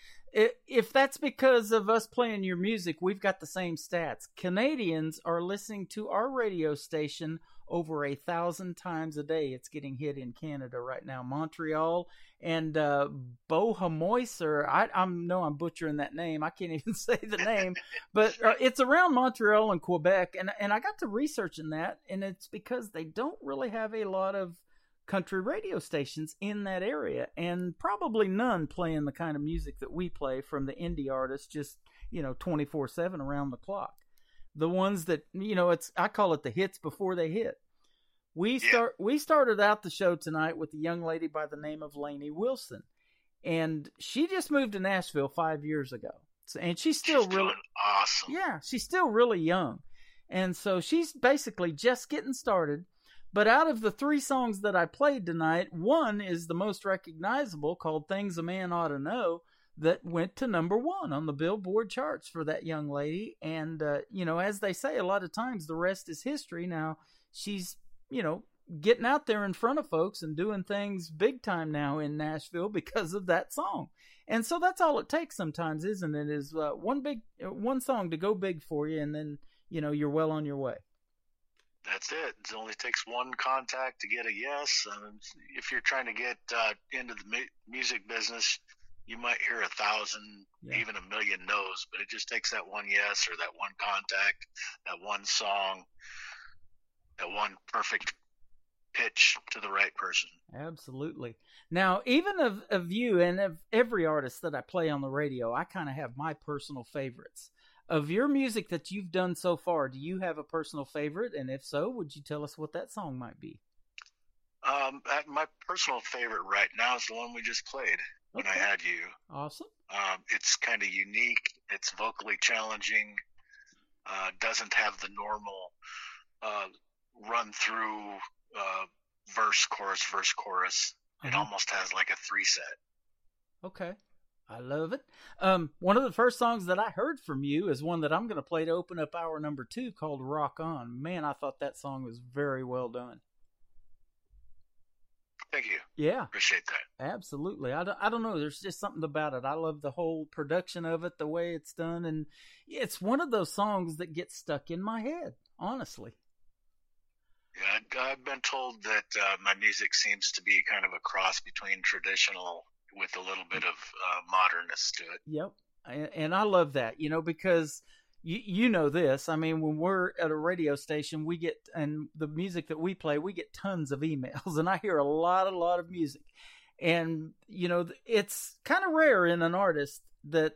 If that's because of us playing your music, we've got the same stats. Canadians are listening to our radio station over a thousand times a day. It's getting hit in Canada right now. Montreal and uh, Bohamoiser. I I'm no, I'm butchering that name. I can't even say the name, but uh, it's around Montreal and Quebec. And and I got to researching that, and it's because they don't really have a lot of country radio stations in that area and probably none playing the kind of music that we play from the indie artists just you know 24/7 around the clock the ones that you know it's I call it the hits before they hit we start we started out the show tonight with a young lady by the name of Lainey Wilson and she just moved to Nashville 5 years ago So- and she's still She's really awesome. yeah, she's still really young. And so she's basically just getting started. But out of the three songs that I played tonight, one is the most recognizable called Things a Man Ought to Know that went to number one on the Billboard charts for that young lady. And, uh, you know, as they say, a lot of times the rest is history. Now, she's, you know, getting out there in front of folks and doing things big time now in Nashville because of that song. And so that's all it takes sometimes, isn't it? Is uh, one big uh, one song to go big for you, and then you know you're well on your way. That's it. It only takes one contact to get a yes. Um, if you're trying to get uh, into the mu- music business, you might hear a thousand, Yeah. even a million no's, but it just takes that one yes or that one contact, that one song, that one perfect pitch to the right person. Absolutely. Now, even of, of you and of every artist that I play on the radio, I kind of have my personal favorites. Of your music that you've done so far, do you have a personal favorite? And if so, would you tell us what that song might be? Um, uh, my personal favorite right now is the one we just played when I had you. Awesome. Um, it's kind of unique. It's vocally challenging. Uh, doesn't have the normal uh, run through uh, verse, chorus, verse, chorus. It Uh-huh. almost has like a three set. Okay. I love it. Um, one of the first songs that I heard from you is one that I'm going to play to open up hour number two called Rock On. Man, I thought that song was very well done. Thank you. Yeah, Appreciate that. absolutely. I don't, I don't know. There's just something about it. I love the whole production of it, the way it's done. And it's one of those songs that gets stuck in my head, honestly. Yeah, I've been told that uh, my music seems to be kind of a cross between traditional with a little bit of uh, modernness to it. Yep. And, and I love that, you know, because you, you know this. I mean, when we're at a radio station, we get, and the music that we play, we get tons of emails, and I hear a lot, a lot of music. And, you know, it's kind of rare in an artist that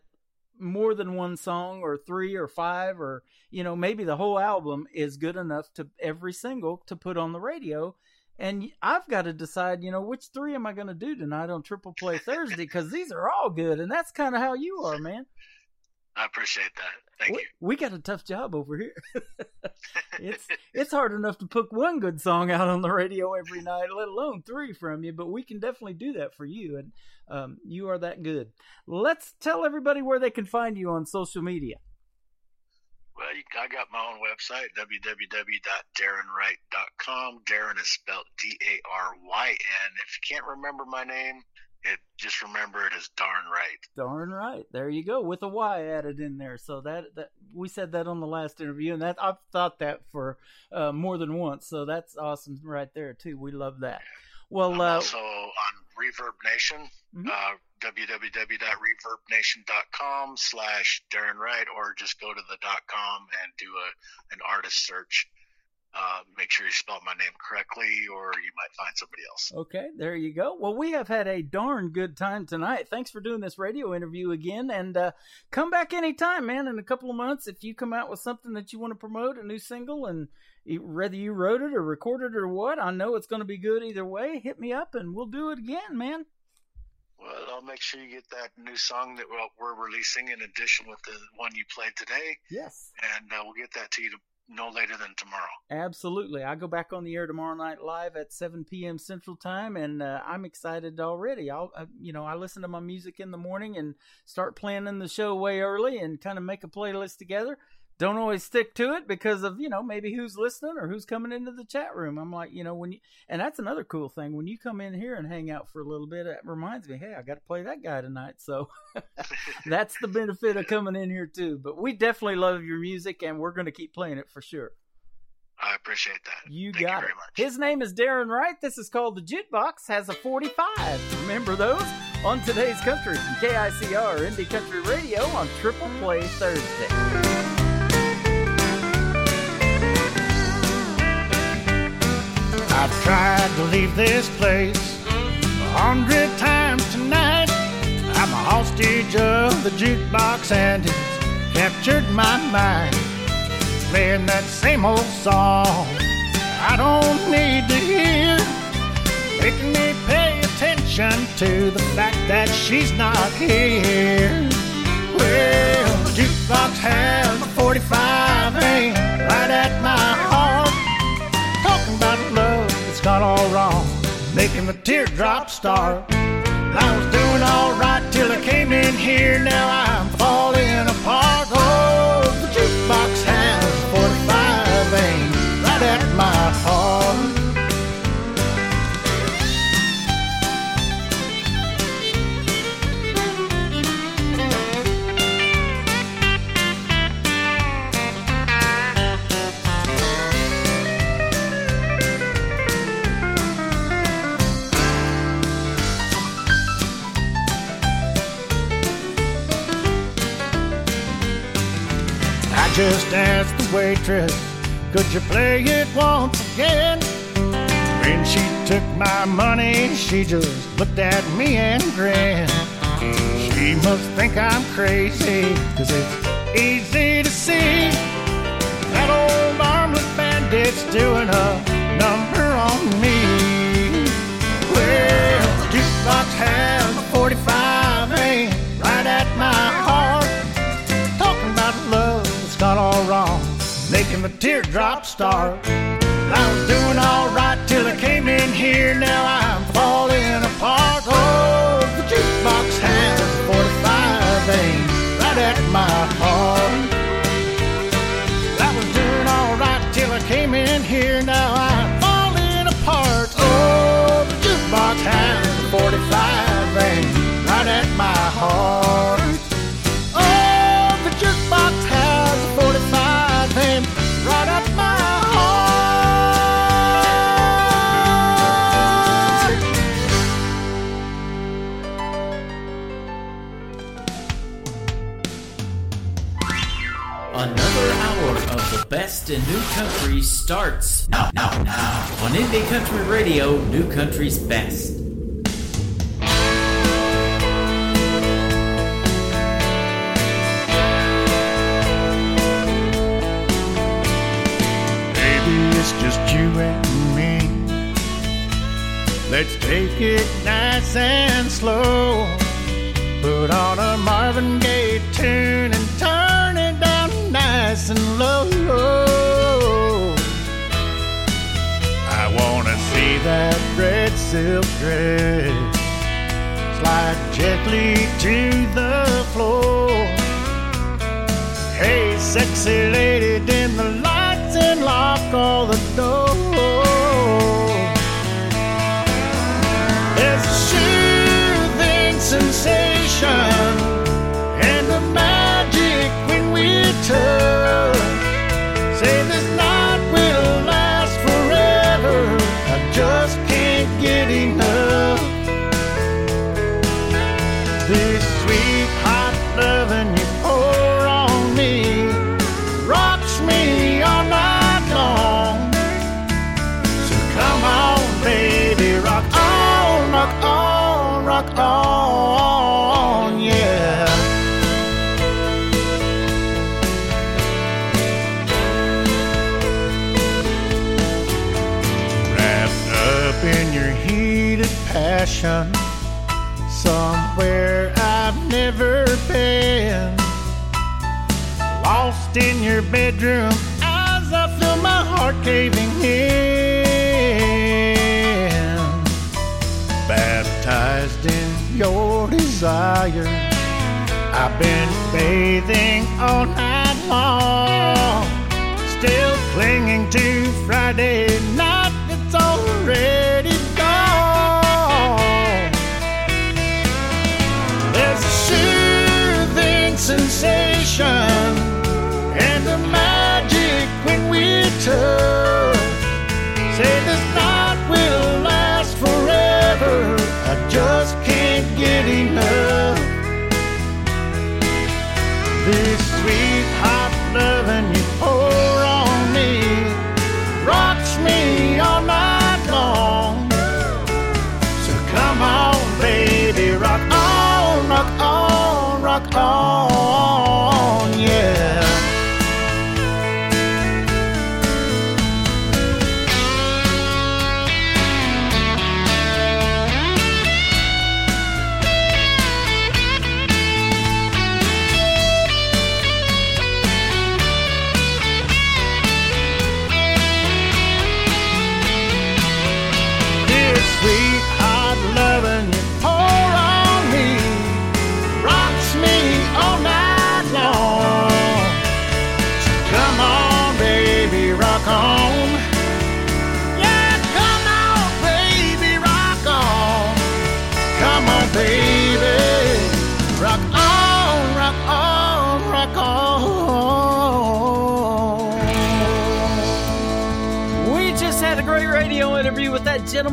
more than one song or three or five or, you know, maybe the whole album is good enough to every single to put on the radio. And I've got to decide, you know, which three am I going to do tonight on Triple Play Thursday? Because these are all good, and that's kind of how you are, man. I appreciate that. Thank we, you. we got a tough job over here. it's it's hard enough to put one good song out on the radio every night, let alone three from you. But we can definitely do that for you, and um, you are that good. Let's tell everybody where they can find you on social media. Well, you, I got my own website, www.darynwright.com. Daryn is spelled D A R Y N. If you can't remember my name, it just remember it as darn right. Darn right. There you go, with a Y added in there. So that that we said that on the last interview, and that I've thought that for uh, more than once. So that's awesome, right there too. We love that. Well, uh, also on Reverb Nation, Mhm. uh, www.reverbnation.com slash Daryn Wright, or just go to the dot com and do a an artist search. Uh, make sure you spell my name correctly, or you might find somebody else. Okay, there you go. Well, we have had a darn good time tonight. Thanks for doing this radio interview again, and uh, come back anytime, man. In a couple of months, if you come out with something that you want to promote, a new single, and whether you wrote it or recorded it or what, I know it's going to be good either way. Hit me up, and we'll do it again, man. Well, I'll make sure you get that new song that we're, we're releasing in addition with the one you played today, Yes. and uh, we'll get that to you to, no later than tomorrow. Absolutely. I go back on the air tomorrow night live at 7 p.m. Central Time, and uh, I'm excited already. I'll, uh, you know, I listen to my music in the morning and start planning the show way early and kind of make a playlist together. Don't always stick to it because of, you know, maybe who's listening or who's coming into the chat room. I'm like, you know, when you, and that's another cool thing. When you come in here and hang out for a little bit, it reminds me, hey, I got to play that guy tonight. So that's the benefit of coming in here too. But we definitely love your music and we're going to keep playing it for sure. I appreciate that. You Thank got you it. much. His name is Daryn Wright. This is called the Jukebox. Has a 45. Remember those on today's country from KICR Indie Country Radio on Triple Play Thursday. I've tried to leave this place a hundred times tonight. I'm a hostage of the jukebox and it's captured my mind. Playing that same old song I don't need to hear. Making me pay attention to the fact that she's not here. Well, the jukebox has a 45 love all wrong, making the teardrop start. I was doing all right till I came in here, now I'm falling apart. Just asked the waitress, could you play it once again? When she took my money, she just looked at me and grinned. She must think I'm crazy, cause it's easy to see that old armless bandit's doing a number on me. Well, the jukebox has a 45 making the teardrop start. I was doing all right till I came in here, now I'm on Indie Country Radio, New Country's Best. Baby, it's just you and me. Let's take it nice and slow. Silk dress slide gently to the floor. Hey, sexy lady, bathing all night long. Still clinging to Friday night it's already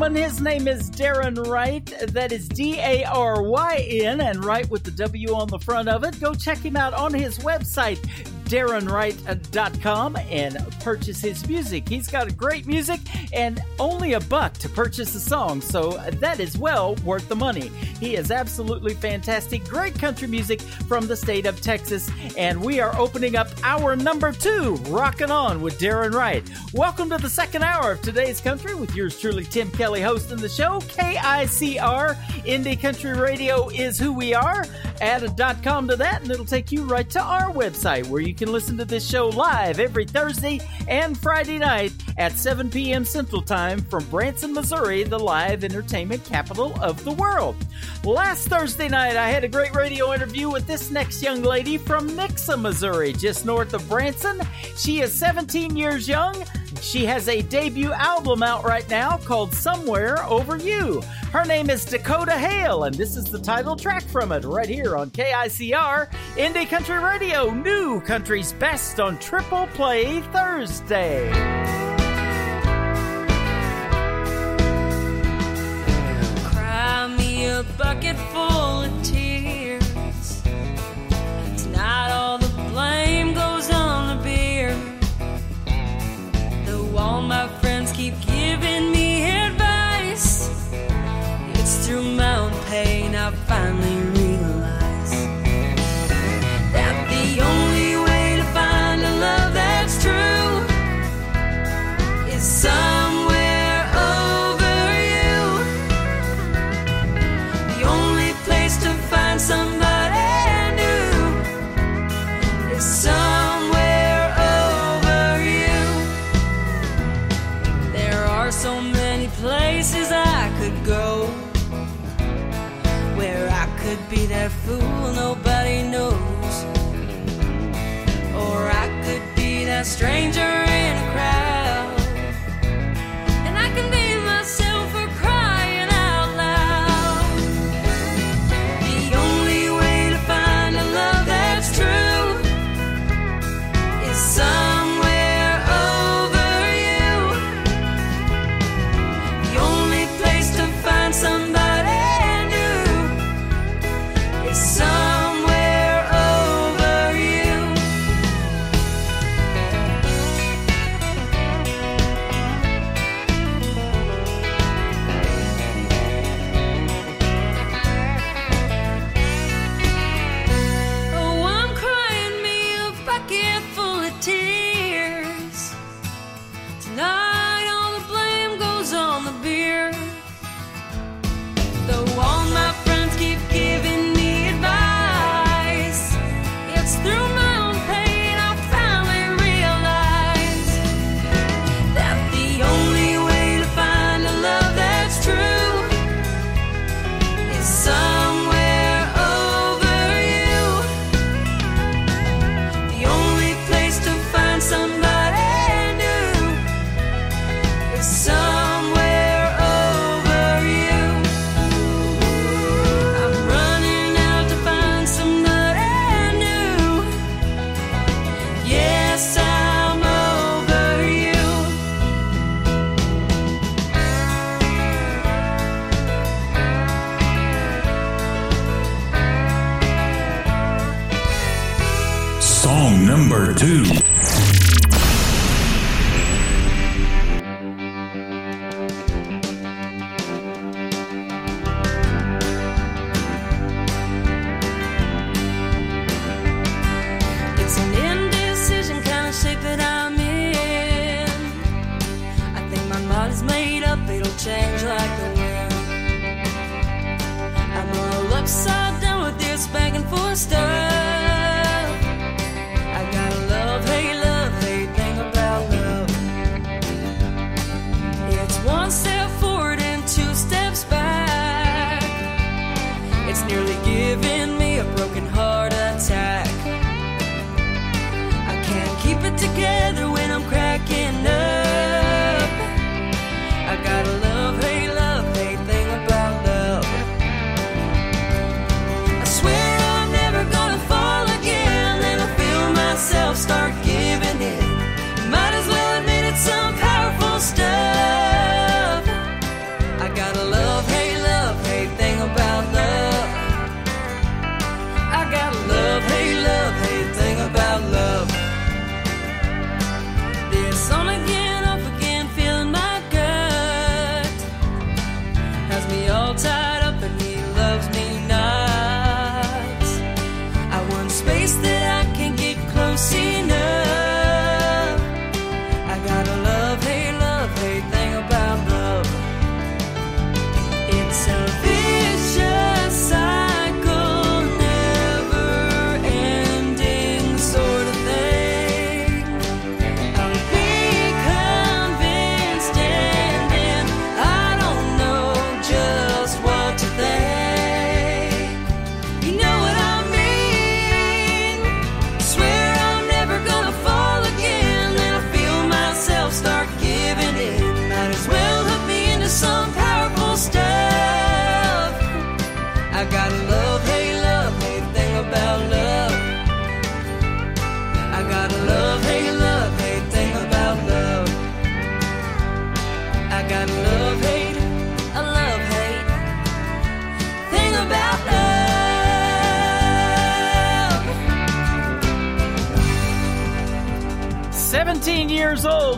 gentleman. His name is Daryn Wright. That is D A R Y N and Wright with the W on the front of it. Go check him out on his website, darynwright.com, and purchase his music. He's got great music and only a buck to purchase a song, so that is well worth the money. He is absolutely fantastic. Great country music from the state of Texas, and we are opening up our number two, Rockin' On with Daryn Wright. Welcome to the second hour of today's country with yours truly, Tim Kelly, hosting the show. KICR, Indie Country Radio is who we are. Add a dot com to that, and it'll take you right to our website where you can listen to this show live every Thursday and Friday night at 7 p.m. Central Time from Branson, Missouri, the live entertainment capital of the world. Last Thursday night, I had a great radio interview with this next young lady from Nixa, Missouri, just north of Branson. She is 17 years young. She has a debut album out right now called Somewhere Over You. Her name is Dakota Hale, and this is the title track from it right here on KICR Indie Country Radio, new country's best on Triple Play Thursday. A bucket full of tears. Tonight all the blame stranger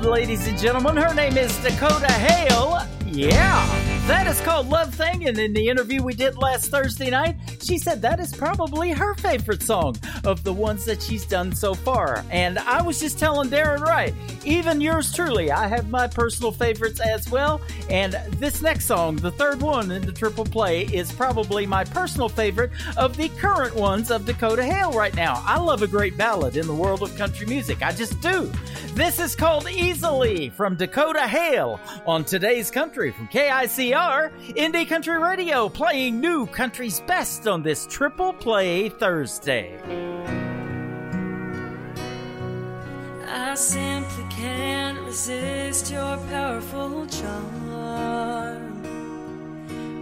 ladies and gentlemen. Her name is Dakota Hale. Yeah, that is called Love Thing. And in the interview we did last Thursday night, she said that is probably her favorite song of the ones that she's done so far. And I was just telling Daryn Wright, even yours truly, I have my personal favorites as well. And this next song, the third one in the triple play, is probably my personal favorite of the current ones of Dakota Hale right now. I love a great ballad in the world of country music. I just do. This is called Easily from Dakota Hale on today's country from KICR Indie Country Radio, playing new country's best on this triple play Thursday. I simply can't resist your powerful charm.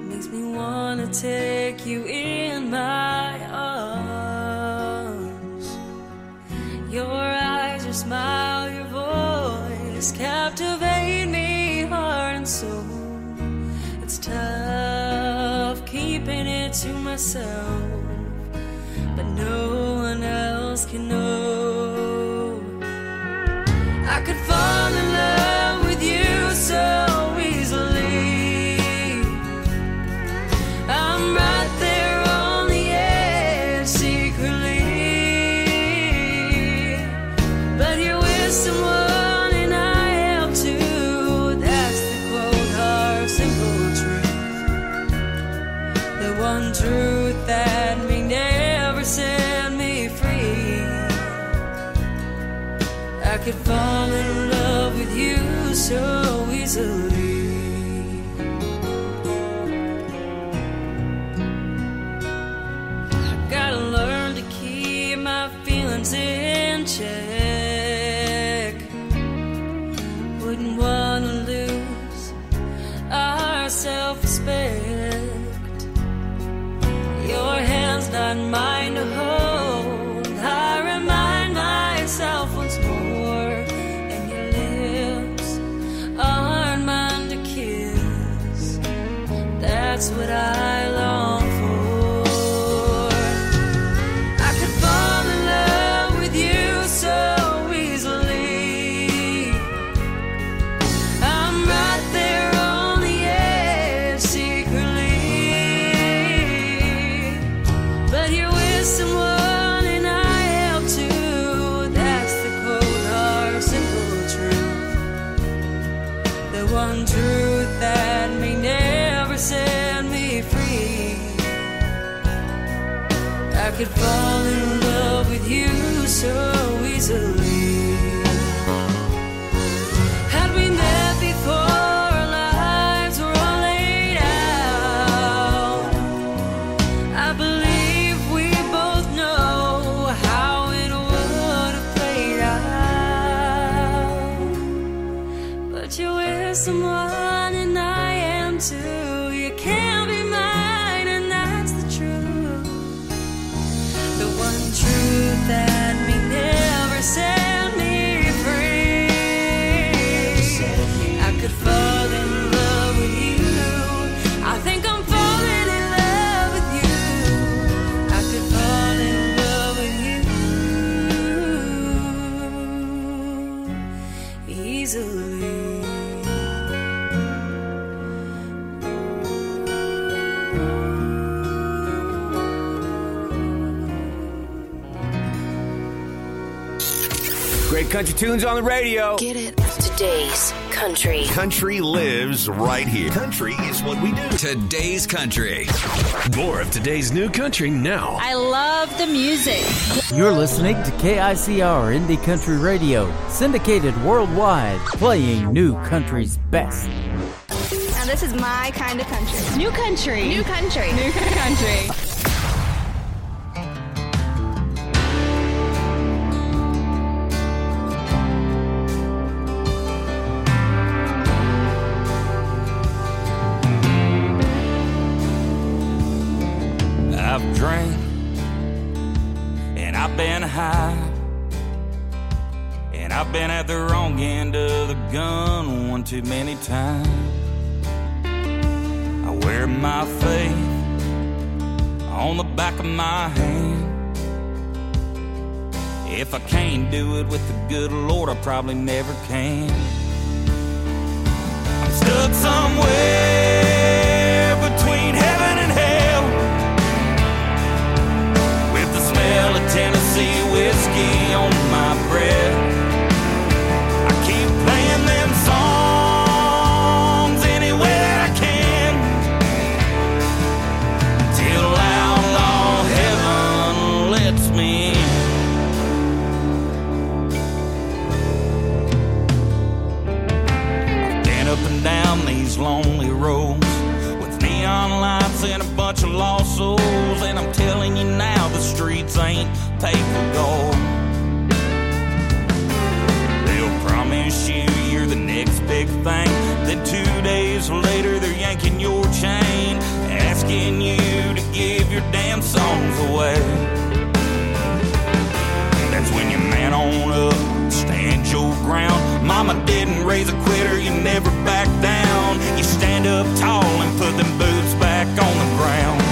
Makes me wanna take you in my arms. Your eyes, your smile, your voice captivate me heart and soul. It's tough keeping it to myself, but no one else can know. I could fall in love could fall in love with you so easily. I gotta learn to keep my feelings in check. Wouldn't wanna lose our self respect. Your hand's not mine to hold. What I country tunes on the radio. Get it. Today's country. Country lives right here. Country is what we do. Today's country. More of today's new country now. I love the music. You're listening to KICR Indie Country Radio, syndicated worldwide, playing new country's best. Now this is my kind of country. New country. New country. New country. I've high. And I've been at the wrong end of the gun one too many times. I wear my faith on the back of my hand. If I can't do it with the good Lord, I probably never can. I'm stuck somewhere telling you now, the streets ain't paper gold. They'll promise you you're the next big thing. Then two days later, they're yanking your chain, asking you to give your damn songs away. That's when you man on up, stand your ground. Mama didn't raise a quitter, you never back down. You stand up tall and put them boots back on the ground.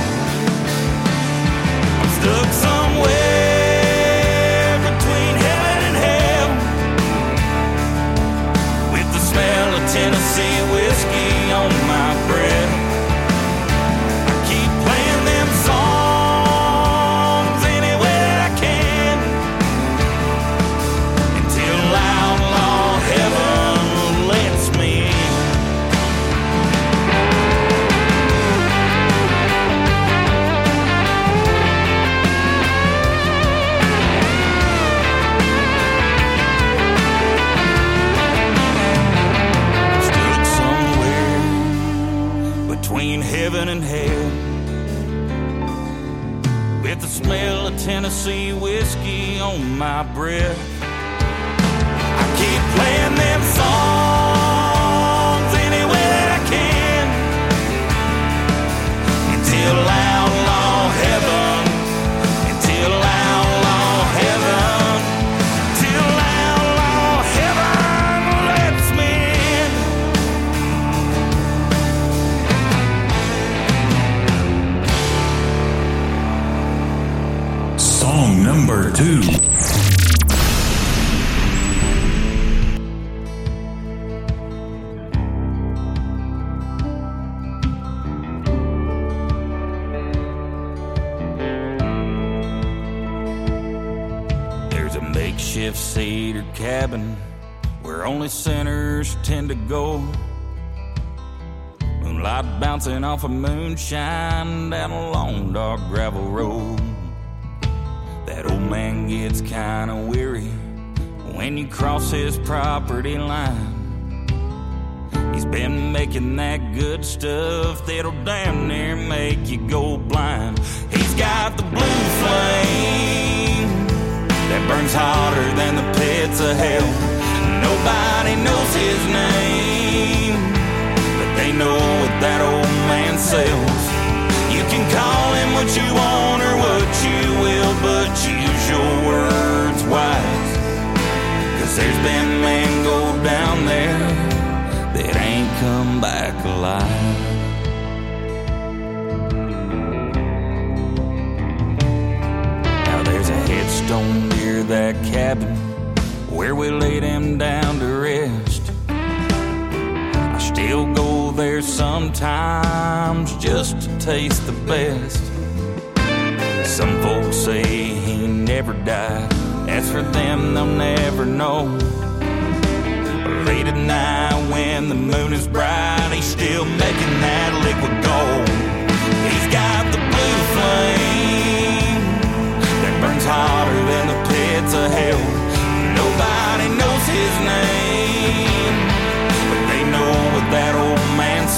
Of moonshine down a long dark gravel road. That old man gets kinda weary when you cross his property line. He's been making that good stuff that'll damn near make you go blind. He's got the blue flame that burns hotter than the pits of hell. Sells. You can call him what you want or what you will, but use your words wise. Cause there's been men go down there that ain't come back alive. Now there's a headstone near that cabin where we laid him down sometimes just to taste the best. Some folks say he never died. As for them, they'll never know. Late at night when the moon is bright, he's still making that liquid gold. He's got the blue flame that burns hotter than the pits of hell.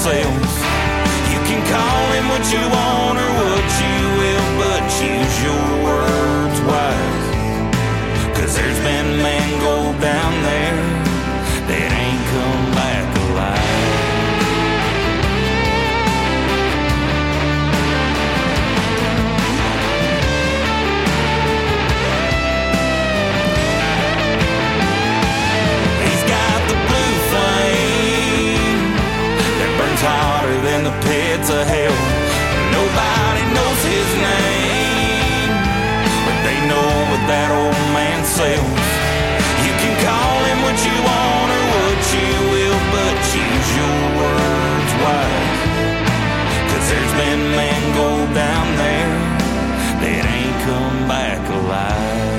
You can call him what you want man. You can call him what you want or what you will, but choose your words wise. Cause there's been men go down there that ain't come back alive.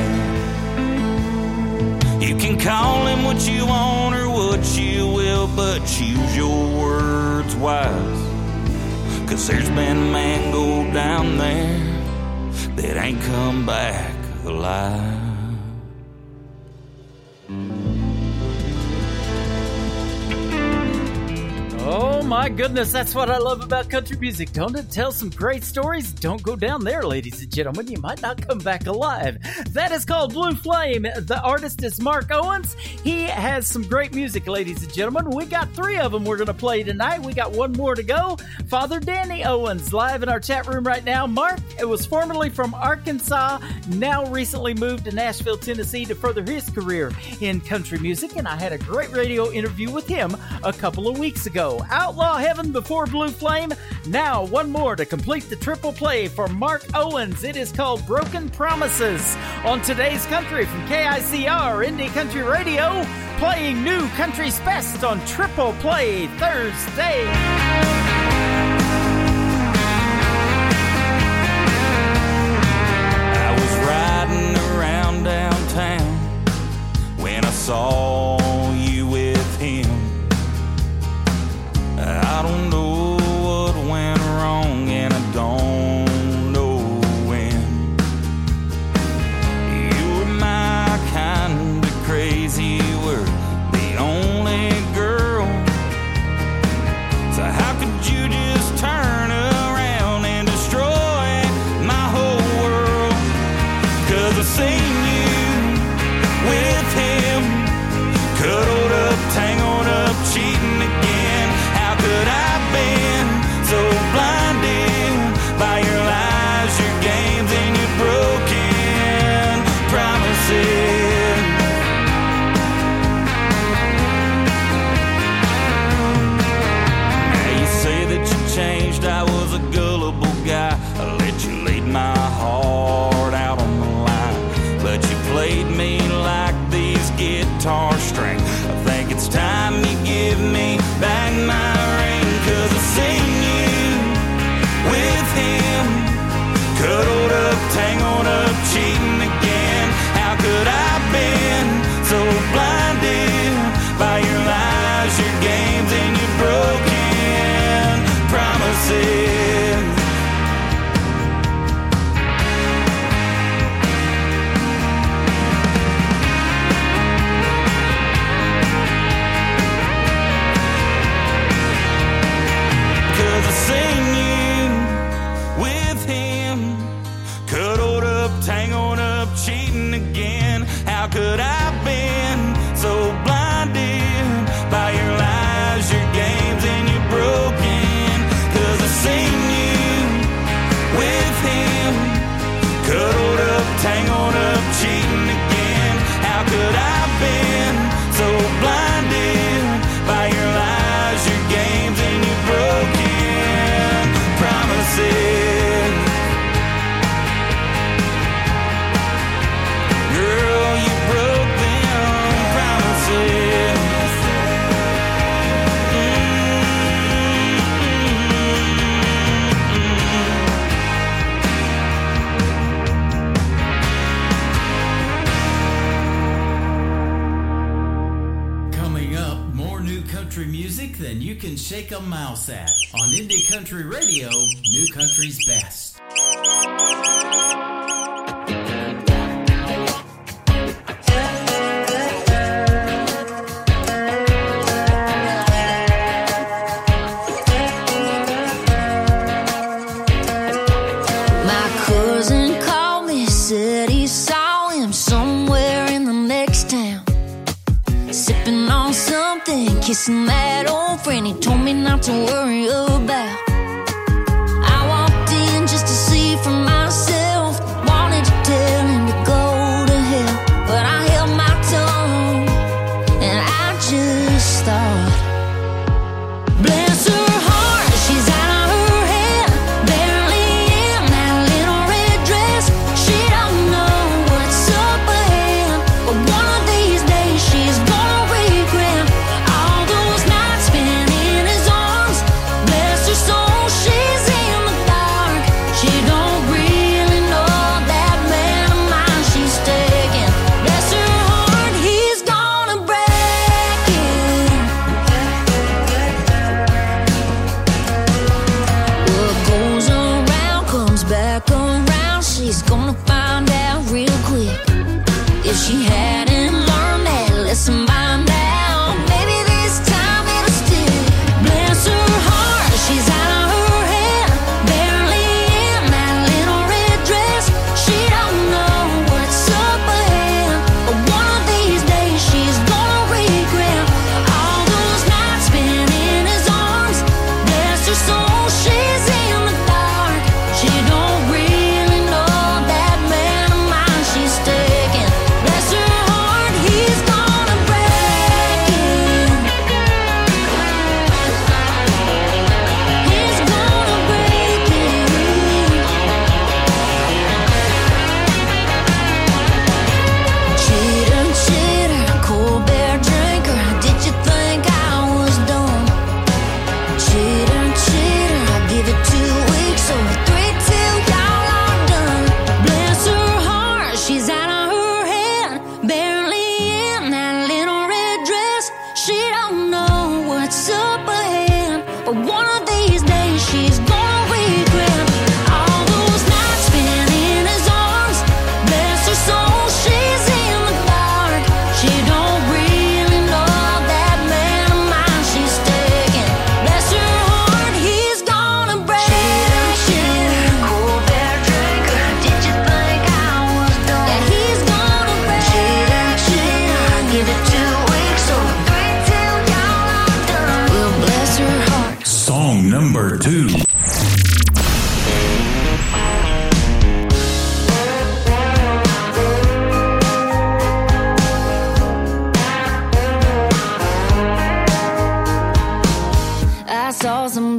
You can call him what you want or what you will, but choose your words wise. Cause there's been men go down there that ain't come back alive. Goodness, that's what I love about country music. Don't it tell some great stories? Don't go down there, ladies and gentlemen. You might not come back alive. That is called Blue Flame. The artist is Mark Owens. He has some great music, ladies and gentlemen. We got three of them we're going to play tonight. We got one more to go. Father Danny Owens live in our chat room right now. Mark it was formerly from Arkansas, now recently moved to Nashville, Tennessee to further his career in country music, and I had a great radio interview with him a couple of weeks ago. Outlaw Heaven before Blue Flame. Now, one more to complete the triple play for Mark Owens. It is called Broken Promises on today's country from KICR Indie Country Radio, playing new country's best on Triple Play Thursday. I was riding around downtown when I saw were Shake a Mouse at on Indie Country Radio, New Country's Best.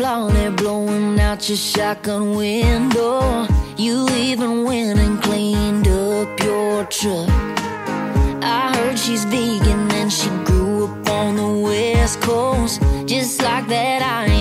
I'm blowing out your shotgun window. You even went and cleaned up your truck. I heard she's vegan and she grew up on the west coast, just like that I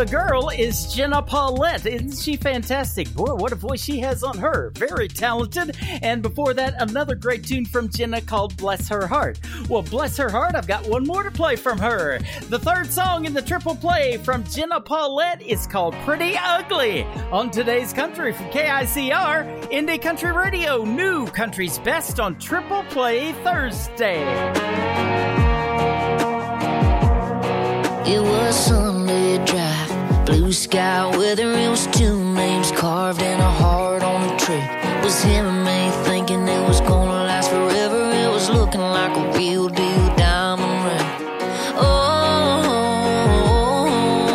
the girl is Jenna Paulette. Isn't she fantastic? Boy, what a voice she has on her. Very talented. And before that, another great tune from Jenna called Bless Her Heart. Well, bless her heart, I've got one more to play from her. The third song in the triple play from Jenna Paulette is called Pretty Ugly. On today's country from KICR, Indie Country Radio, new country's best on Triple Play Thursday. It was Sunday drive, blue sky weather. It was two names carved in a heart on a tree. It was him and me thinking it was gonna last forever. It was looking like a real deal diamond ring. Oh,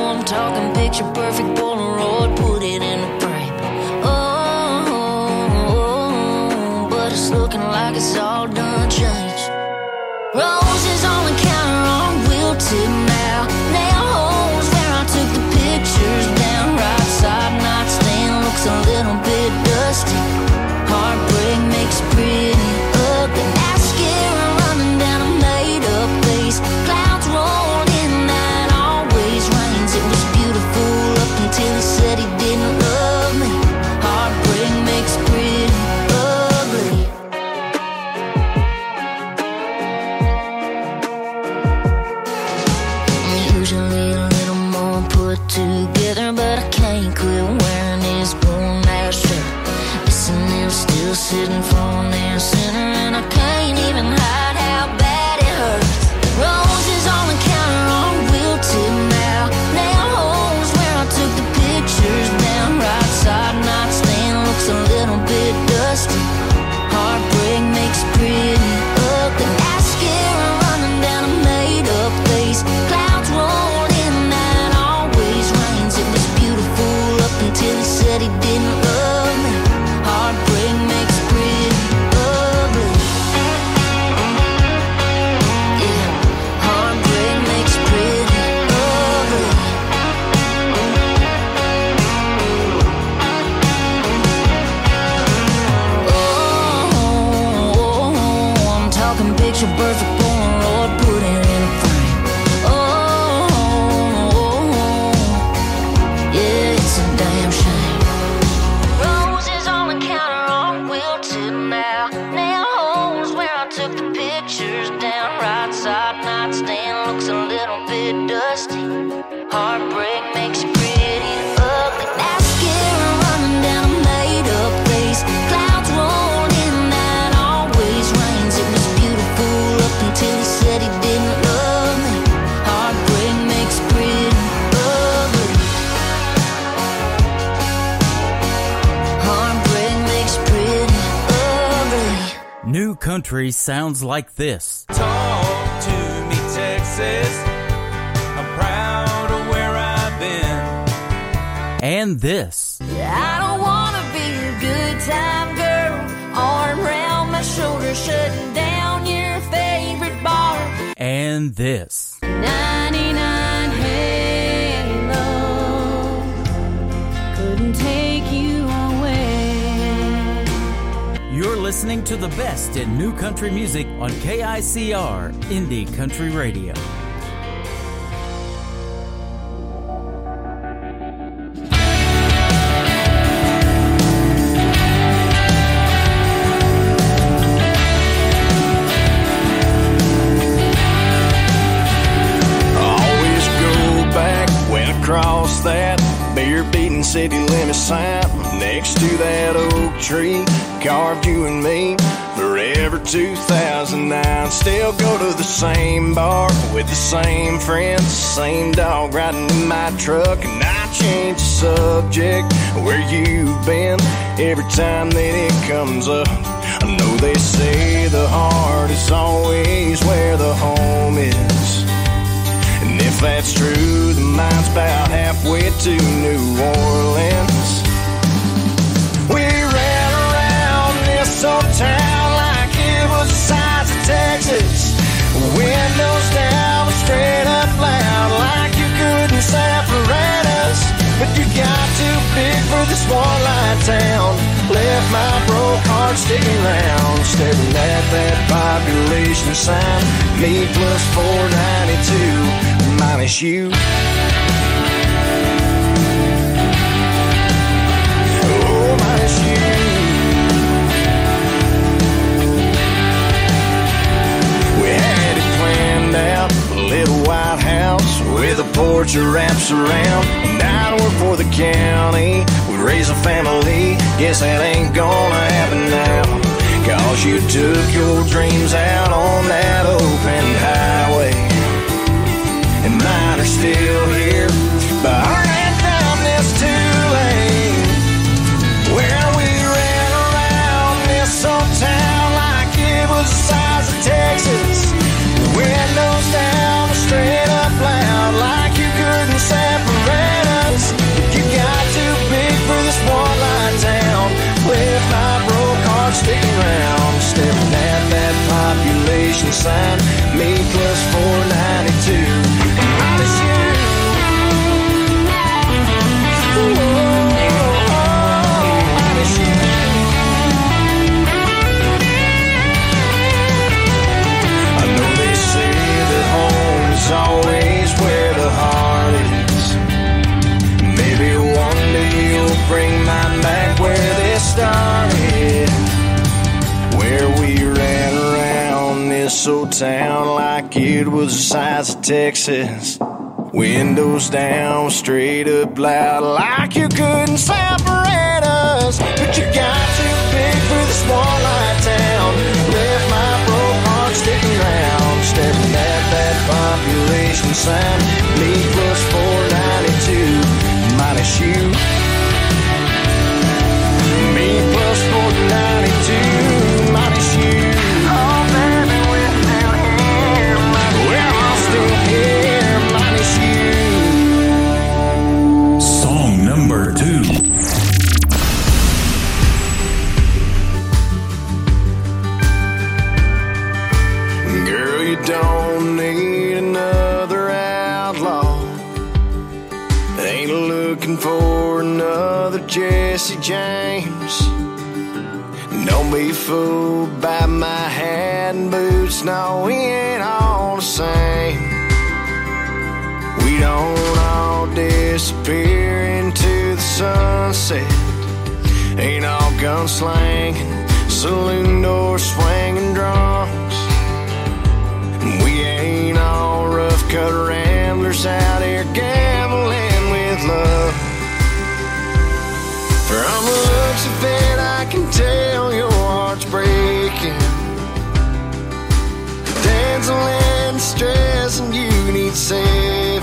I'm talking picture perfect Polaroid, put it in a frame. Oh, but it's looking like it's all done changed. Roses still country sounds like this. Talk to me, Texas. I'm proud of where I've been. And this. I don't wanna be a good time girl. Arm round my shoulder, shutting down your favorite bar. And this. 99 Halo couldn't take listening to the best in new country music on KICR Indie Country Radio. City limit sign. Next to that oak tree carved you and me. Forever 2009 still go to the same bar with the same friends same dog riding in my truck. And I change the subject where you've been every time that it comes up. I know they say the heart is always where the home is that's true, the mine's about halfway to New Orleans. We ran around this old town like it was the size of Texas. Windows down, straight up loud, like you couldn't separate us. But you got too big for this one line town left my broke heart sticking round, staring at that population sign. Me plus 492 minus you. Oh, minus you. We had it planned out, a little white house with a porch that wraps around, and I work for the county raise a family. Guess that ain't gonna happen now. Cause you took your dreams out on that open highway. And mine are still here. But sign Paso town like it was the size of Texas. Windows down, straight up loud, like you couldn't separate us. But you got too big for the small light town. Left my broke heart sticking around, staring at that population sign. Leave Jesse James. Don't be fooled by my hat and boots, no, we ain't all the same. We don't all disappear into the sunset. Ain't all gun slanging, saloon door swinging drunks. We ain't all rough cut ramblers out here. Gang- From the looks of it, I can tell your heart's breaking. Dancing and stressing, you need saving.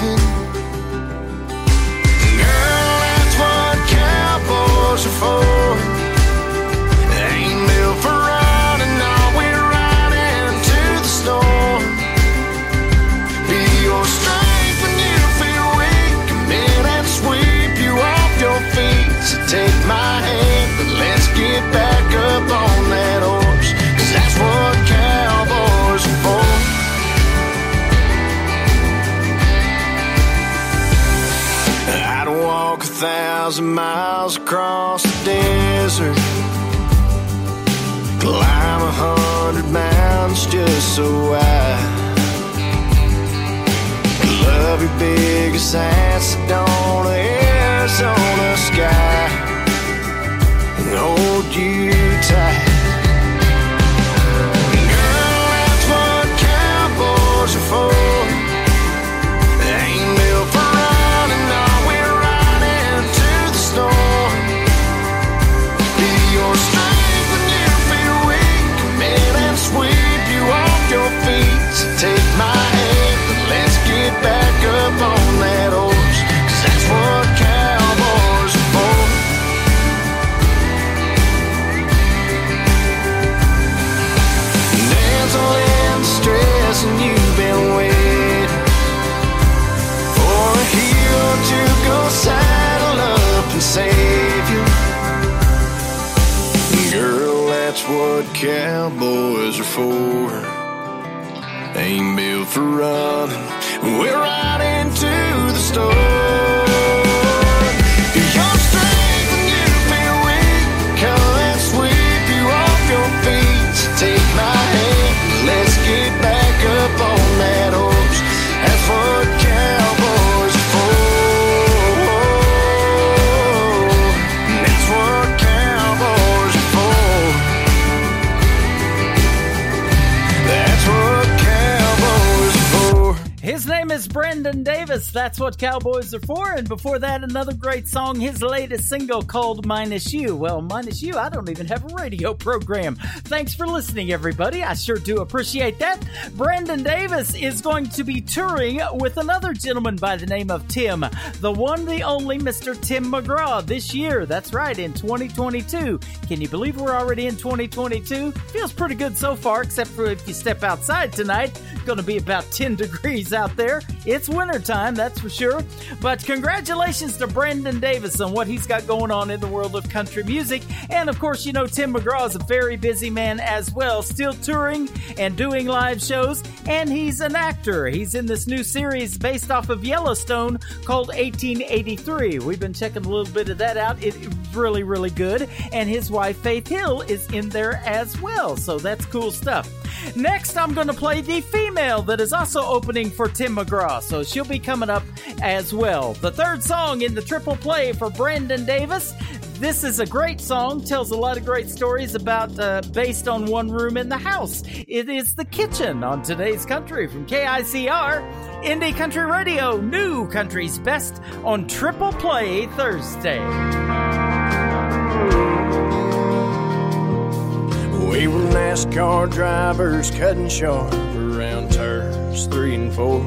Are for. And before that, another great song, his latest single called Minus You. Well, minus you, I don't even have a radio program. Thanks for listening, everybody. I sure do appreciate that. Brandon Davis is going to be touring with another gentleman by the name of Tim, the one, the only Mr. Tim McGraw this year. That's right, in 2022. Can you believe we're already in 2022? Feels pretty good so far, except for if you step outside tonight. Going to be about 10 degrees out there. It's wintertime, that's for sure. But congratulations to Brandon Davis on what he's got going on in the world of country music. And of course, you know, Tim McGraw is a very busy man as well, still touring and doing live shows. And he's an actor. He's in this new series based off of Yellowstone called 1883. We've been checking a little bit of that out. It's really, really good. And his wife, Faith Hill, is in there as well. So that's cool stuff. Next, I'm going to play the female that is also opening for Tim McGraw, so she'll be coming up as well. The third song in the triple play for Brandon Davis. This is a great song, tells a lot of great stories about uh, based on one room in the house. It is The Kitchen on today's country from KICR, Indie Country Radio, new country's best on Triple Play Thursday. We were NASCAR drivers cutting sharp around turns three and four.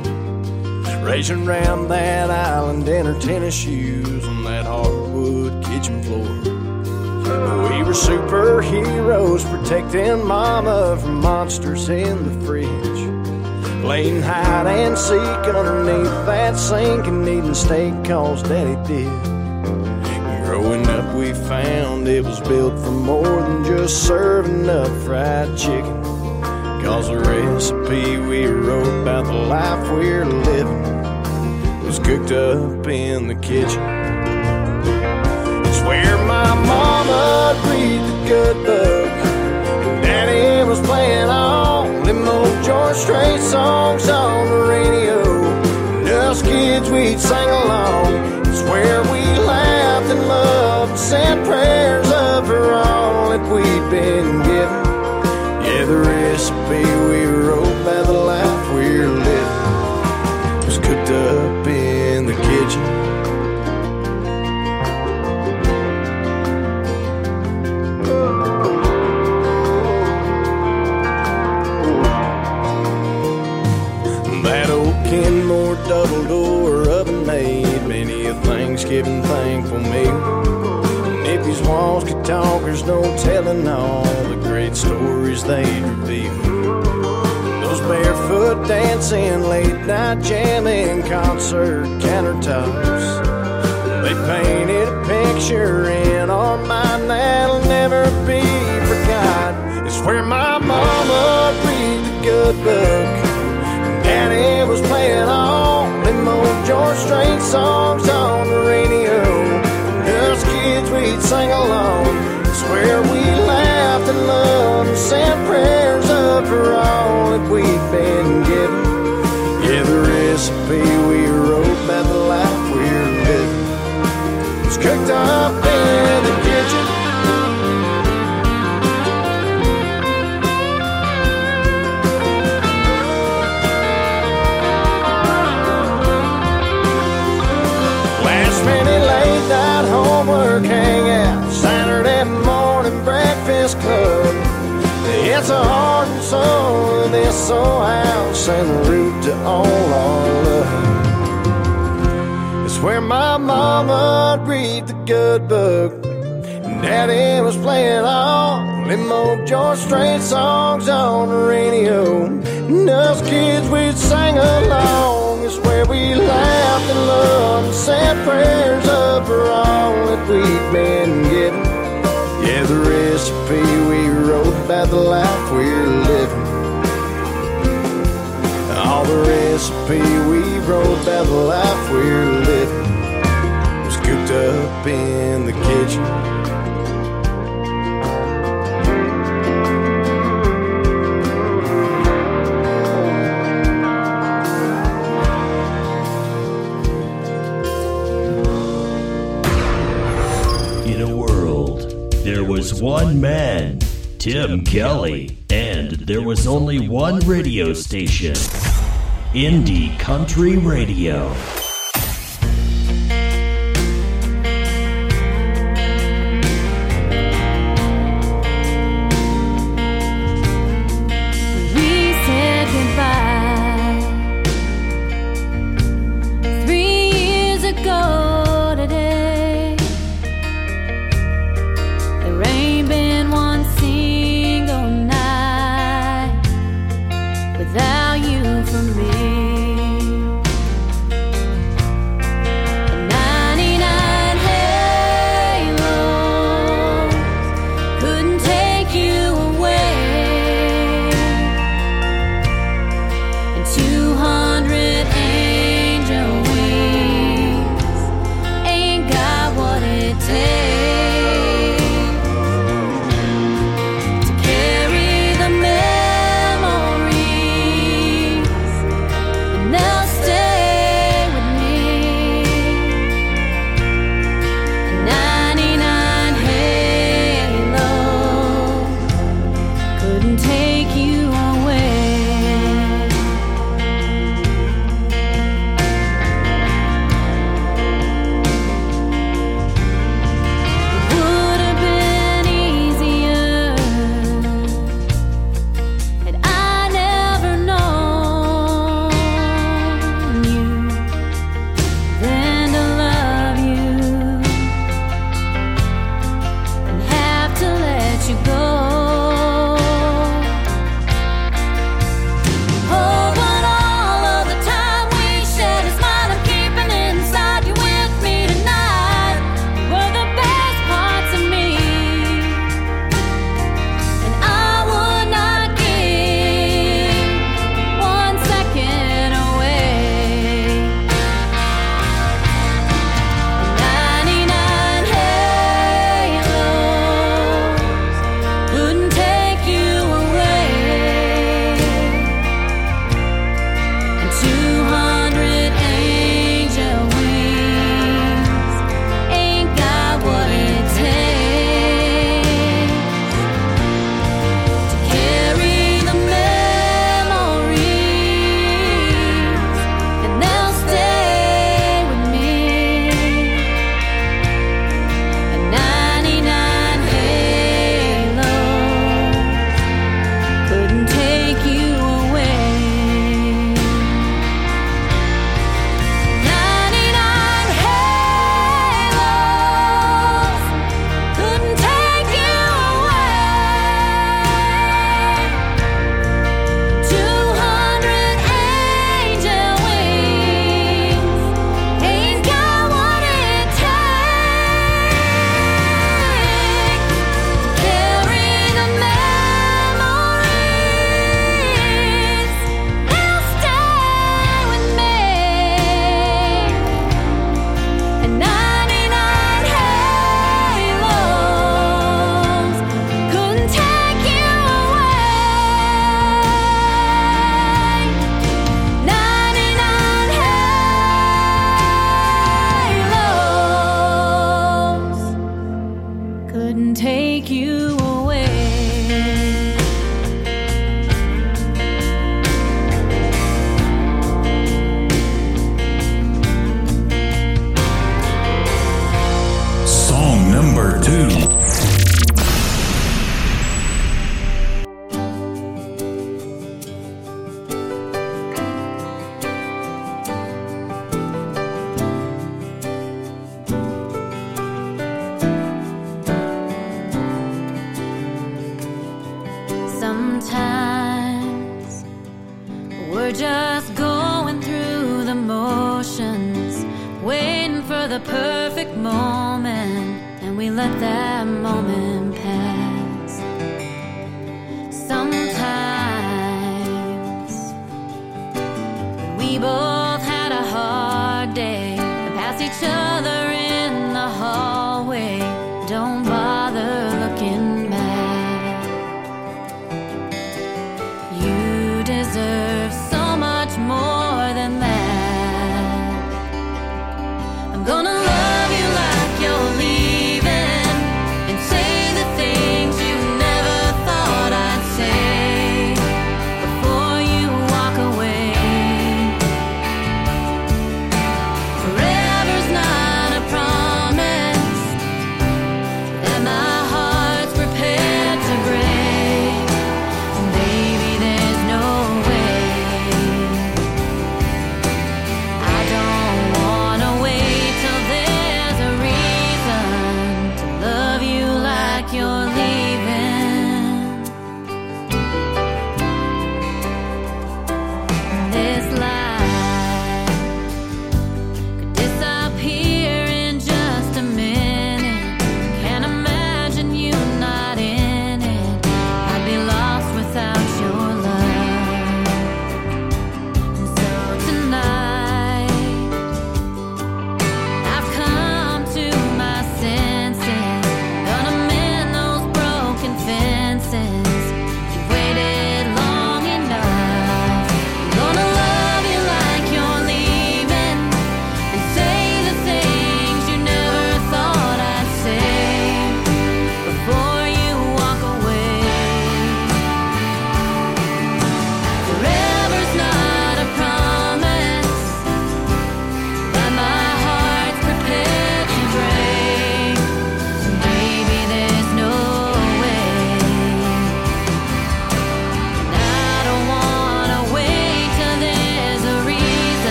Racing around that island in our tennis shoes on that hardwood kitchen floor. We were superheroes protecting mama from monsters in the fridge. Playing hide and seek underneath that sink and eating steak cause daddy did. Growing up, we found it was built for more than just serving up fried chicken. Cause the recipe we wrote about the life we're living was cooked up in the kitchen. It's where my mama read the good book, and daddy was playing all them old George Strait songs on the radio. And us kids, we'd sing along. It's where we loved and prayers for all that we'd been given. Yeah, the recipe we wrote by the life we're living was cooked up in the kitchen. Double door oven made many a Thanksgiving thankful meal. And if these walls could talk, there's no telling all the great stories they'd reveal. Those barefoot dancing, late night jamming, concert countertops. They painted a picture in our mind that'll never be forgot. It's where my mama read the good book. and Daddy was playing all them old George Strait songs on the radio. And us kids, we'd sing along. It's It's a heart and soul of this old house and root to all our love. It's where my mama read the good book. And Daddy was playing all them old George Strait songs on the radio. And us kids, we'd sing along. It's where we laughed and loved and said prayers up for all that we'd been given. Yeah, the recipe we wrote about the life we're living. All the recipe we wrote about the life we're living was cooked up in the kitchen. In a world, there was one man, Tim Kelly, and there was only one radio station. Indie Country Radio.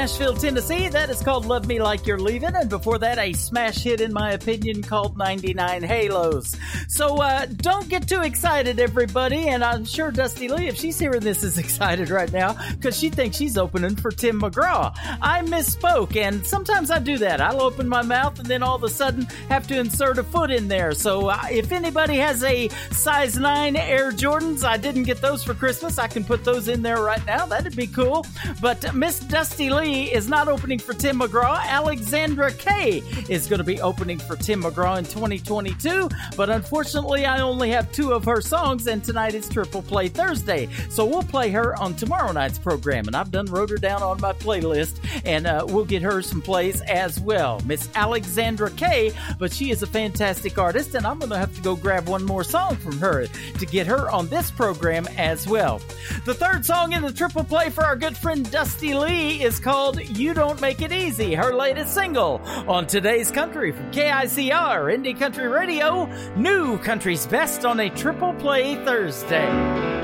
Nashville, Tennessee. That is called Love Me Like You're Leaving. And before that, a smash hit, in my opinion, called 99 Halos. So uh, don't get too excited, everybody. And I'm sure Dusty Lee, if she's hearing this, is excited right now because she thinks she's opening for Tim McGraw. I misspoke, and sometimes I do that. I'll open my mouth then all of a sudden have to insert a foot in there. So uh, if anybody has a size 9 Air Jordans, I didn't get those for Christmas. I can put those in there right now. That'd be cool. But Miss Dusty Lee is not opening for Tim McGraw. Alexandra Kay is going to be opening for Tim McGraw in 2022. But unfortunately, I only have two of her songs, and tonight is Triple Play Thursday. So we'll play her on tomorrow night's program. And I've done wrote her down on my playlist, and uh, we'll get her some plays as well. Miss Alexandra Kay, but she is a fantastic artist, and I'm going to have to go grab one more song from her to get her on this program as well. The third song in the triple play for our good friend Dusty Lee is called You Don't Make It Easy, her latest single on today's country from KICR Indie Country Radio, new country's best on a triple play Thursday.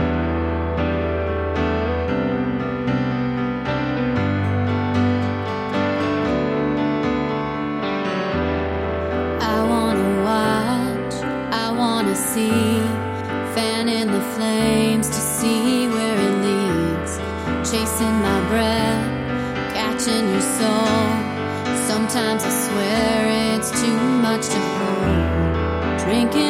Fanning the flames to see where it leads, chasing my breath, catching your soul. Sometimes I swear it's too much to hold. Drinking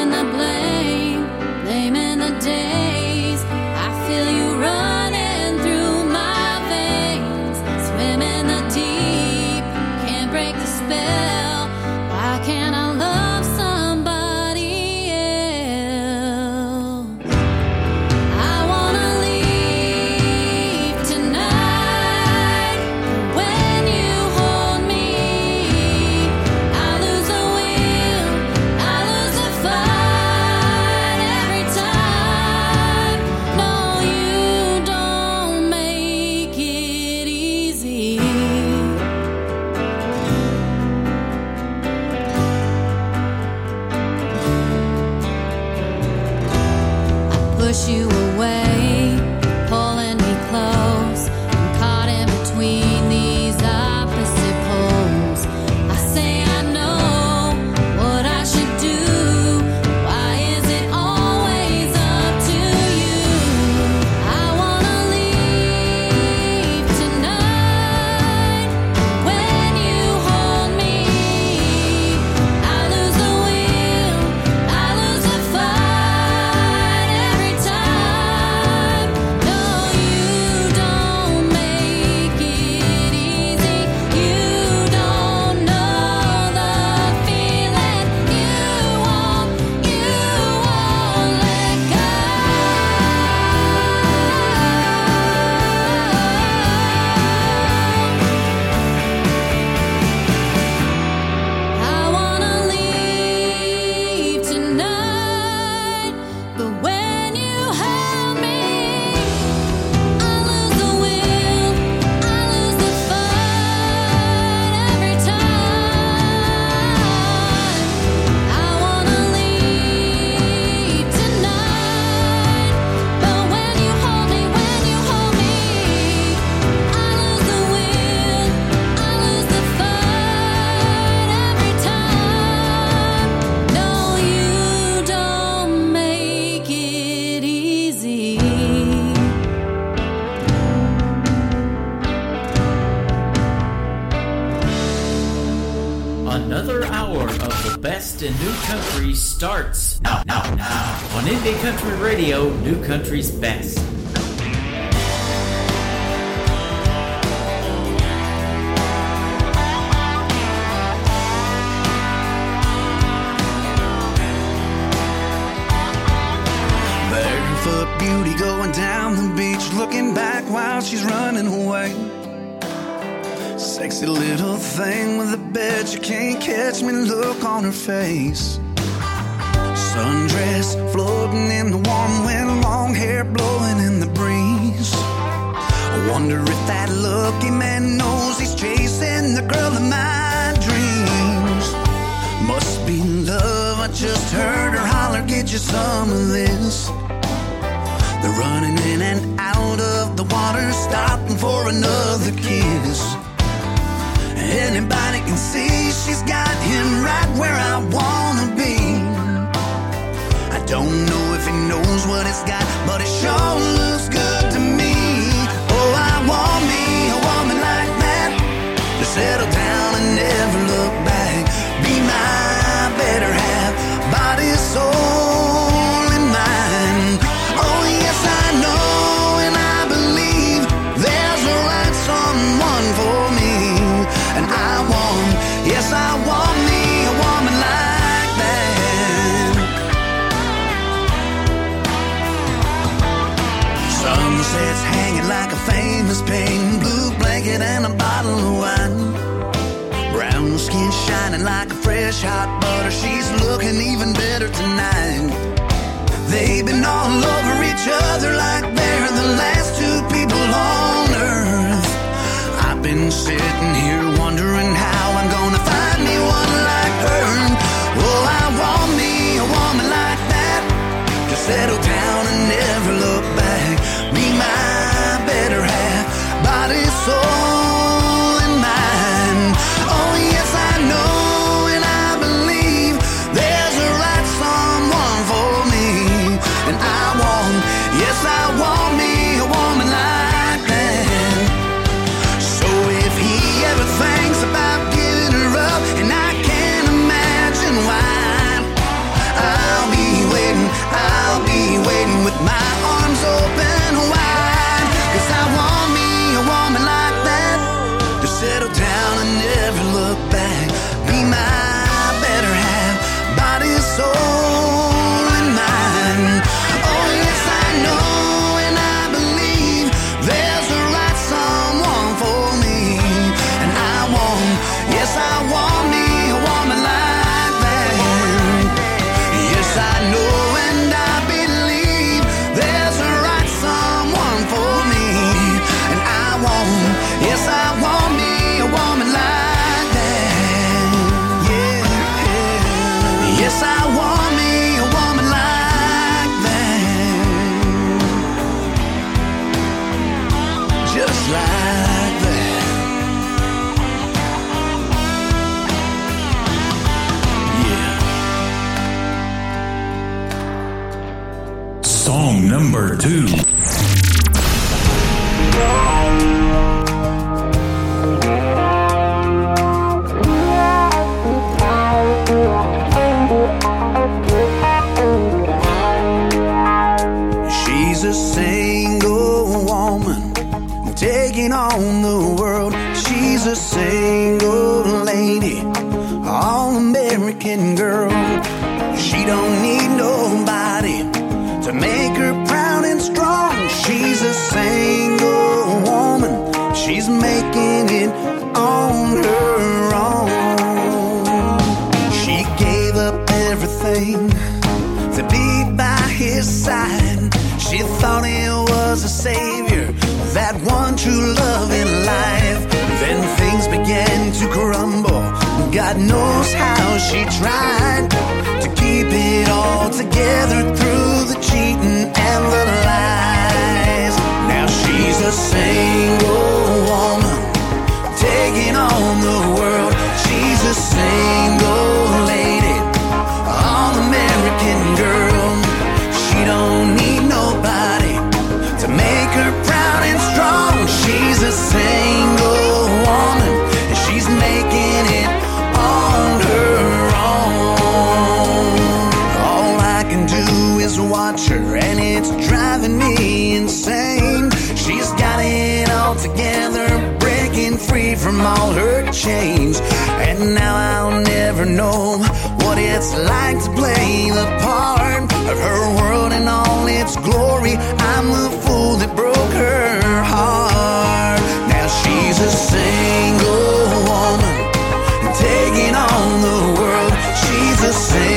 New Country's number two. God knows how she tried to keep it all together through the cheating and the lies. Now she's a single woman taking on the world. She's a single from all her chains, And now I'll never know what it's like to play the part of her world in all its glory. I'm the fool that broke her heart. Now she's a single woman, taking on the world. She's a single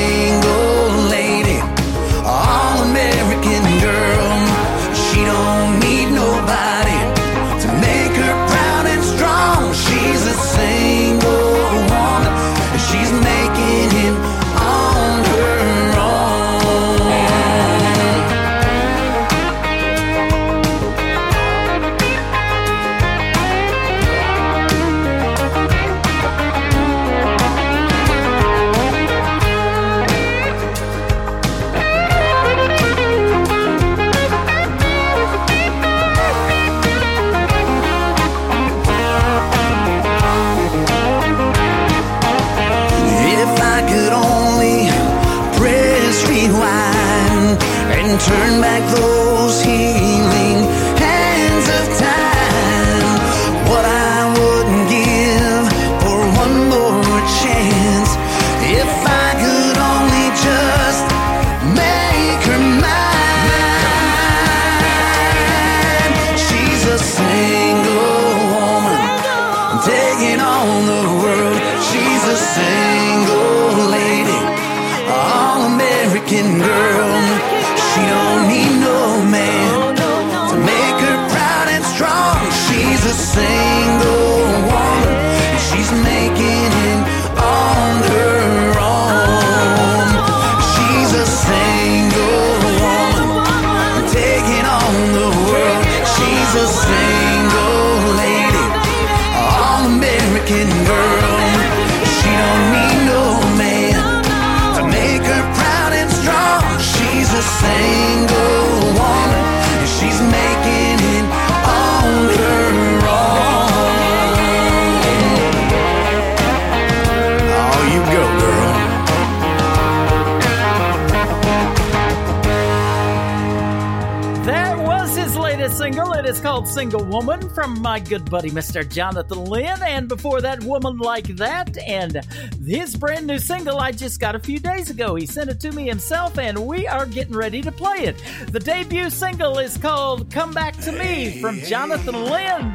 Single Woman from my good buddy Mr. Jonathan Lynn. And before that, Woman Like That. And his brand new single I just got a few days ago. He sent it to me himself, and we are getting ready to play it. The debut single is called Come Back to Me from Jonathan Lynn.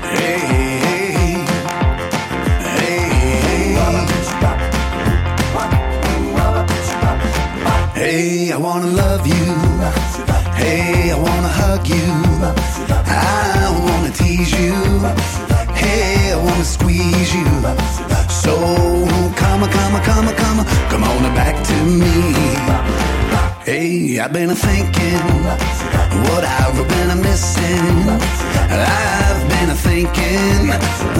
Hey hey hey hey, hey, hey, I wanna love you. Hey, I wanna hug you. Tease you. Hey, I wanna squeeze you. So come on, come on, come on, come on, come on back to me. Hey, I've been a thinking what I've been a missing. I've been a thinking,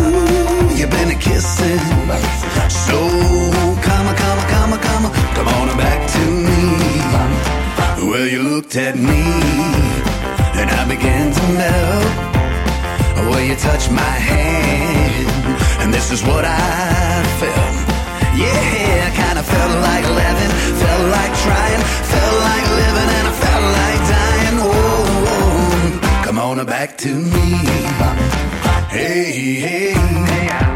ooh, you've been a kissing. So come on, come on, come on, come on, come on back to me. Well, you looked at me and I began to melt. Oh, well, you touched my hand and this is what I felt. Yeah, I kinda felt like living, felt like trying, felt like living, and I felt like dying. Oh, come on back to me. Hey, hey,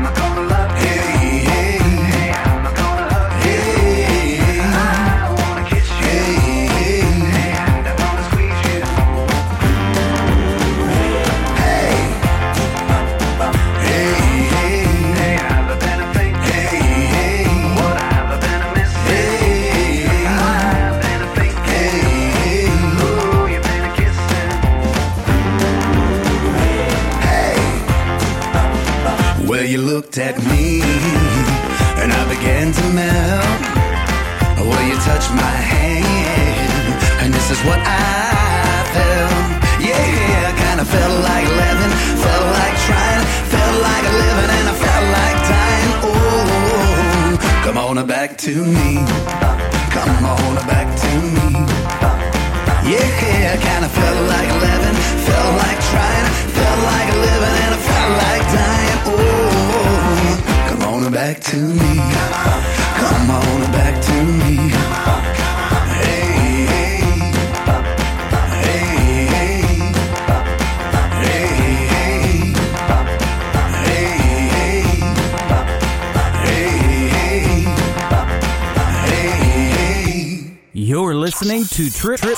Well,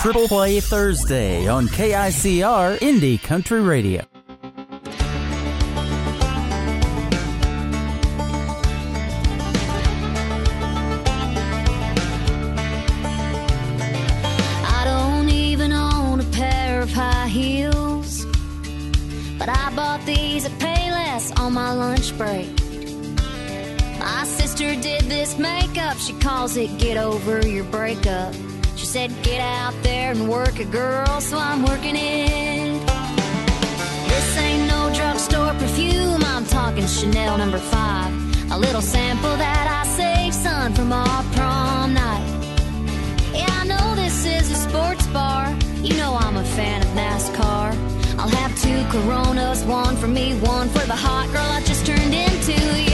Triple Play Thursday on KICR Indie Country Radio. I don't even own a pair of high heels, but I bought these at Payless on my lunch break. My sister did this makeup, she calls it get over your breakup. She said, get out work it, girl, so I'm working it. This ain't no drugstore perfume, I'm talking Chanel number five. A little sample that I saved, son, from our prom night. Yeah, I know this is a sports bar. You know I'm a fan of NASCAR. I'll have two Coronas, one for me, one for the hot girl I just turned into.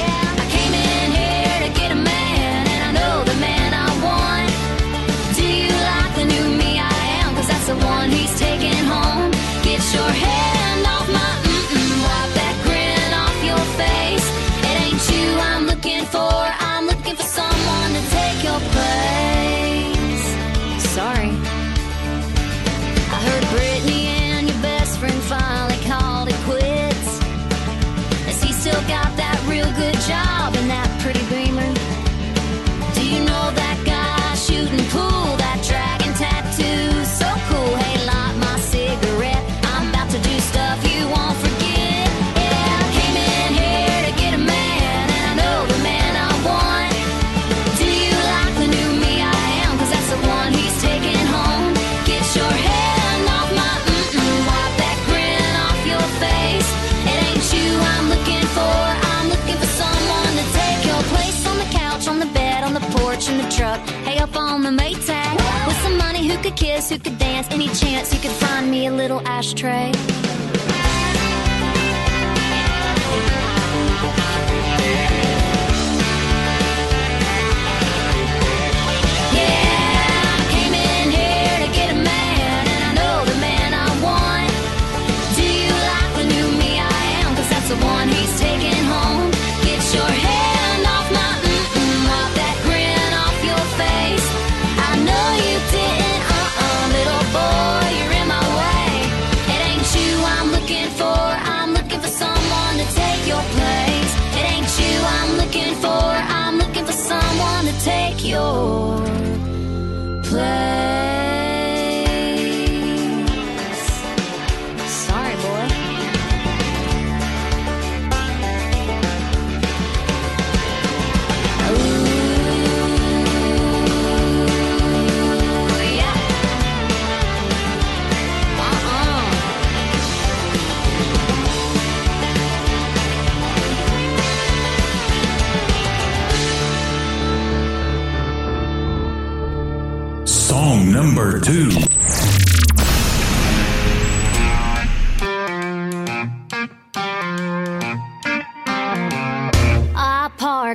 on the Maytag. With some money, who could kiss, who could dance, any chance you could find me a little ashtray.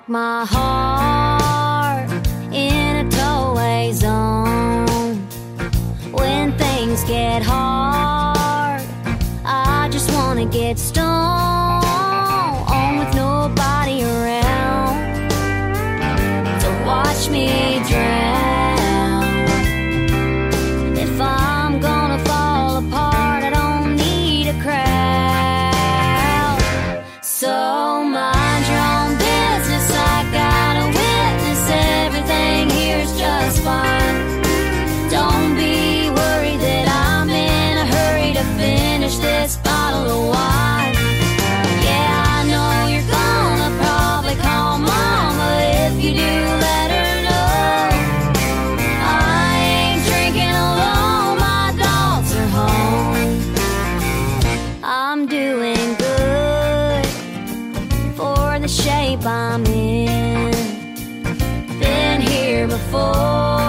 马 shape I'm in. Been here before.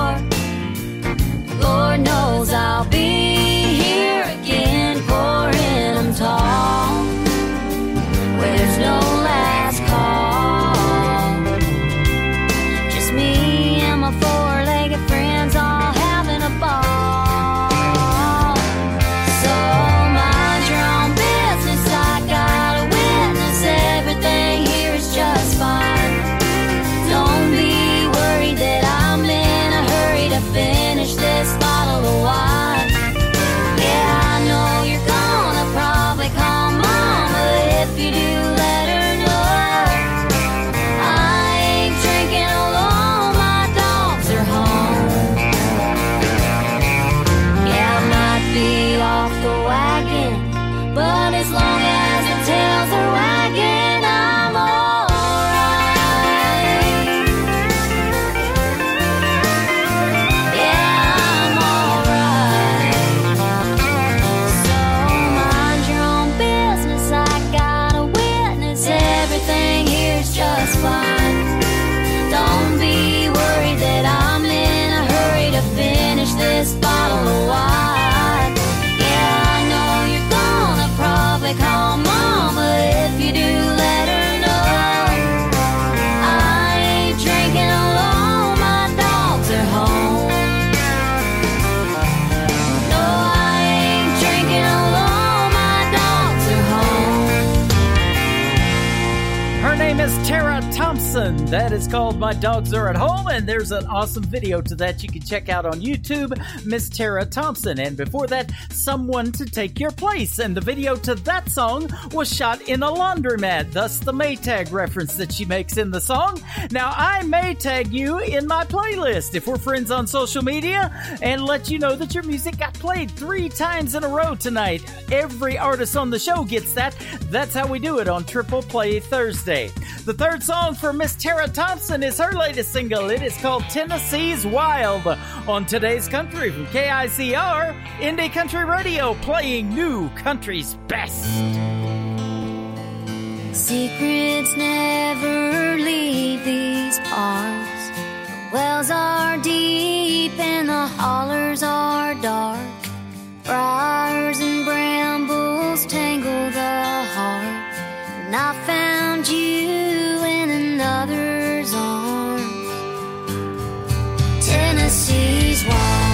That is called My Dogs Are at Home, and there's an awesome video to that you can check out on YouTube, Miss Tara Thompson. And before that, someone to take your place, and the video to that song was shot in a laundromat, thus the Maytag reference that she makes in the song. Now, I may tag you in my playlist if we're friends on social media and let you know that your music got played three times in a row tonight. Every artist on the show gets that. That's how we do it on Triple Play Thursday. The third song for Miss Tara Thompson is her latest single. It is called Tennessee's Wild on today's country from KICR, Indie Country Radio, playing new country's best. Secrets never leave these parts. The wells are deep and the hollers are dark. Briars and brambles tangle the heart. And I found you in another's arms. Tennessee's wild.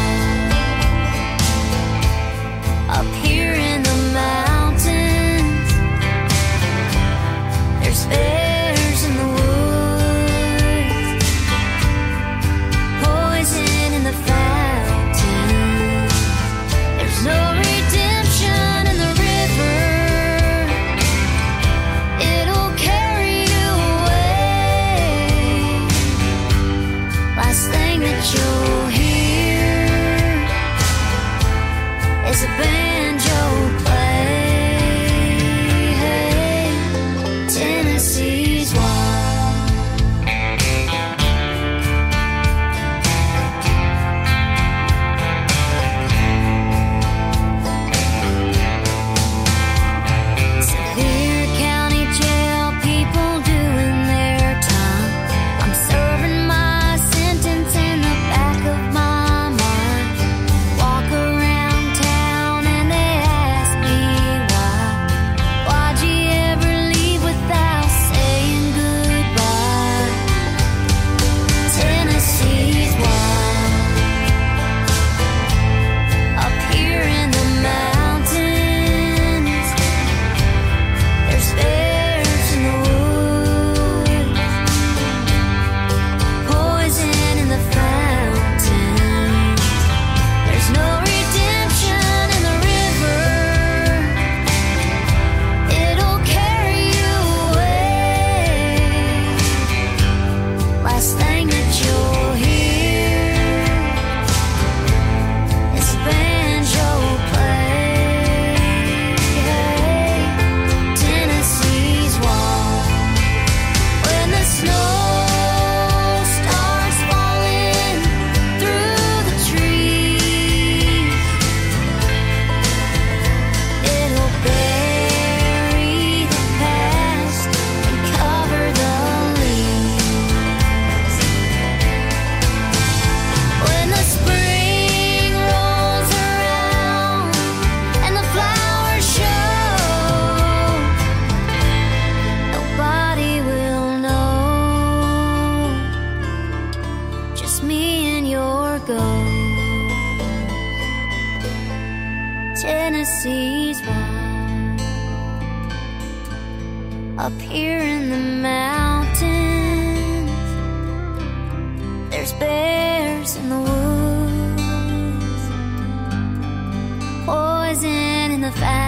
There's bears in the woods, poison in the fountain.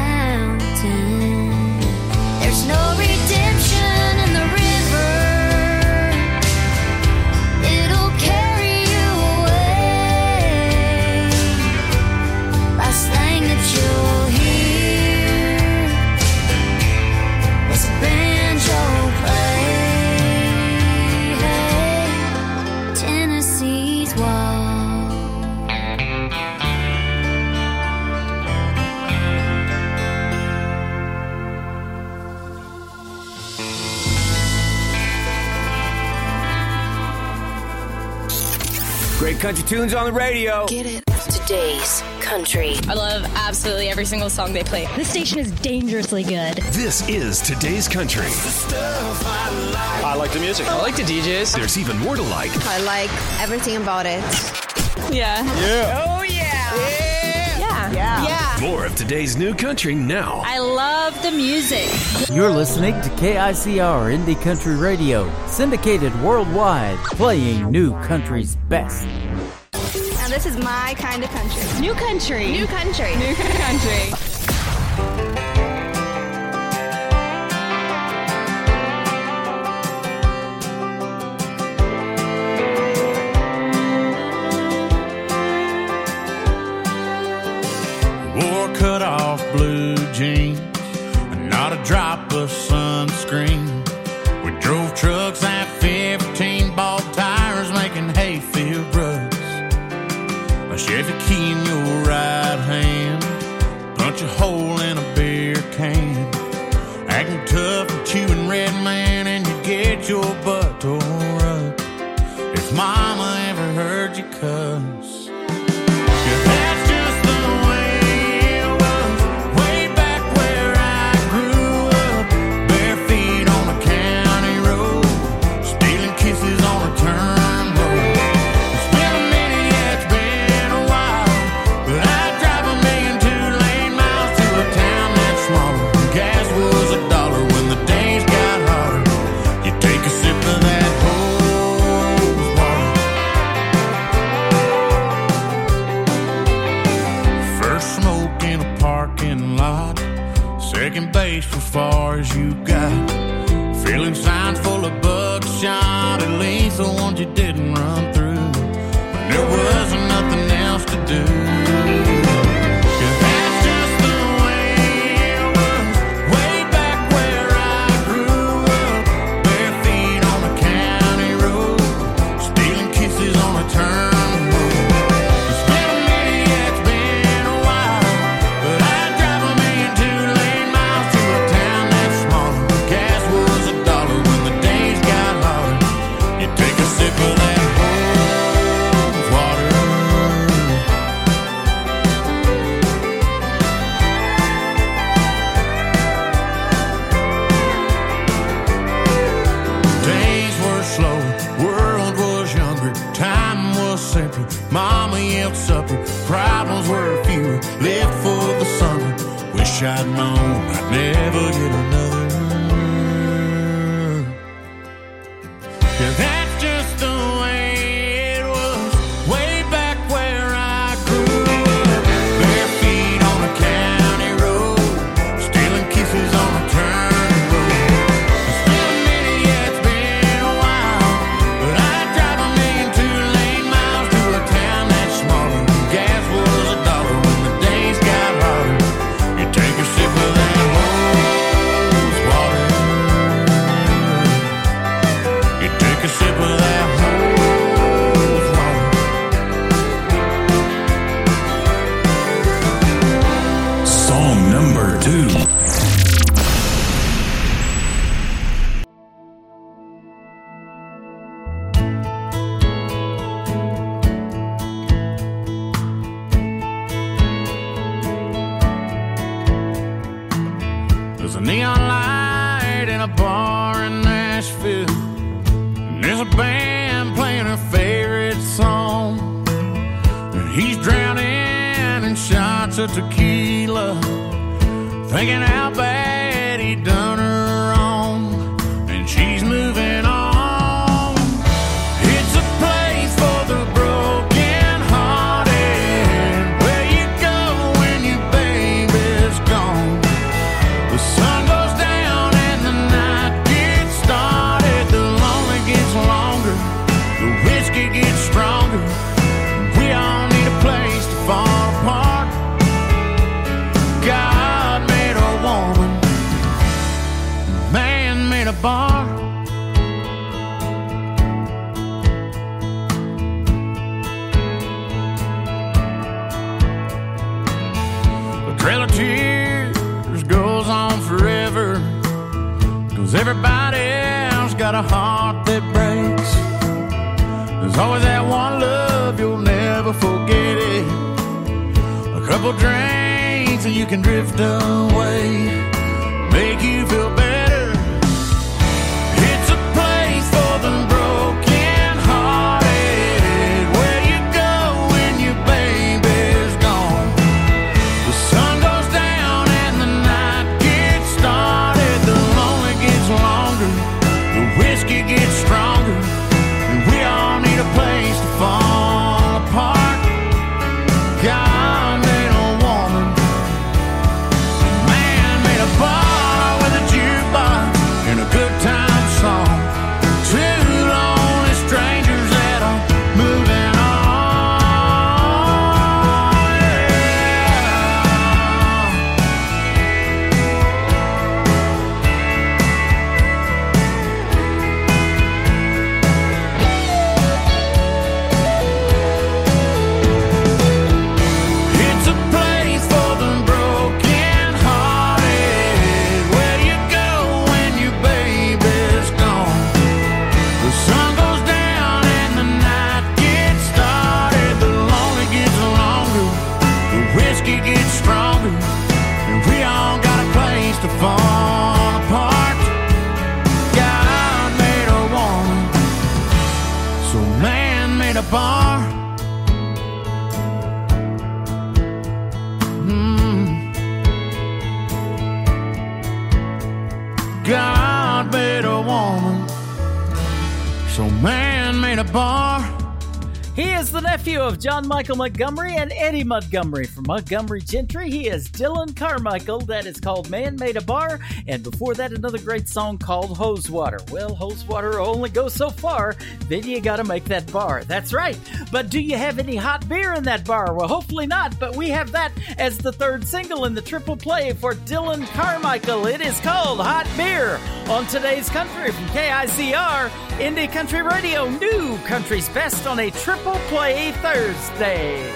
Great country tunes on the radio. Get it. Today's country. I love absolutely every single song they play. This station is dangerously good. This is today's country. I like the music. I like the DJs. There's even more to like. I like everything about it. Yeah. Yeah. Oh yeah. Yeah. Yeah. Yeah. More of today's new country now. I love the music. You're listening to KICR Indie Country Radio, syndicated worldwide, playing new country's best. Now this is my kind of country. New country. New country. New country. trail of tears goes on forever. Cause everybody else got a heart that breaks. There's always that one love, you'll never forget it. A couple drinks and you can drift away. bar. He is the nephew of John Michael Montgomery and Eddie Montgomery Montgomery Gentry. He is Dillon Carmical. That is called Man Made a Bar. And before that, another great song called Hose Water. Well, Hose Water only goes so far. Then you got to make that bar. That's right. But do you have any hot beer in that bar? Well, hopefully not. But we have that as the third single in the triple play for Dillon Carmical. It is called Hot Beer on today's country from KICR, Indie Country Radio, New Country's Best on a triple play Thursday.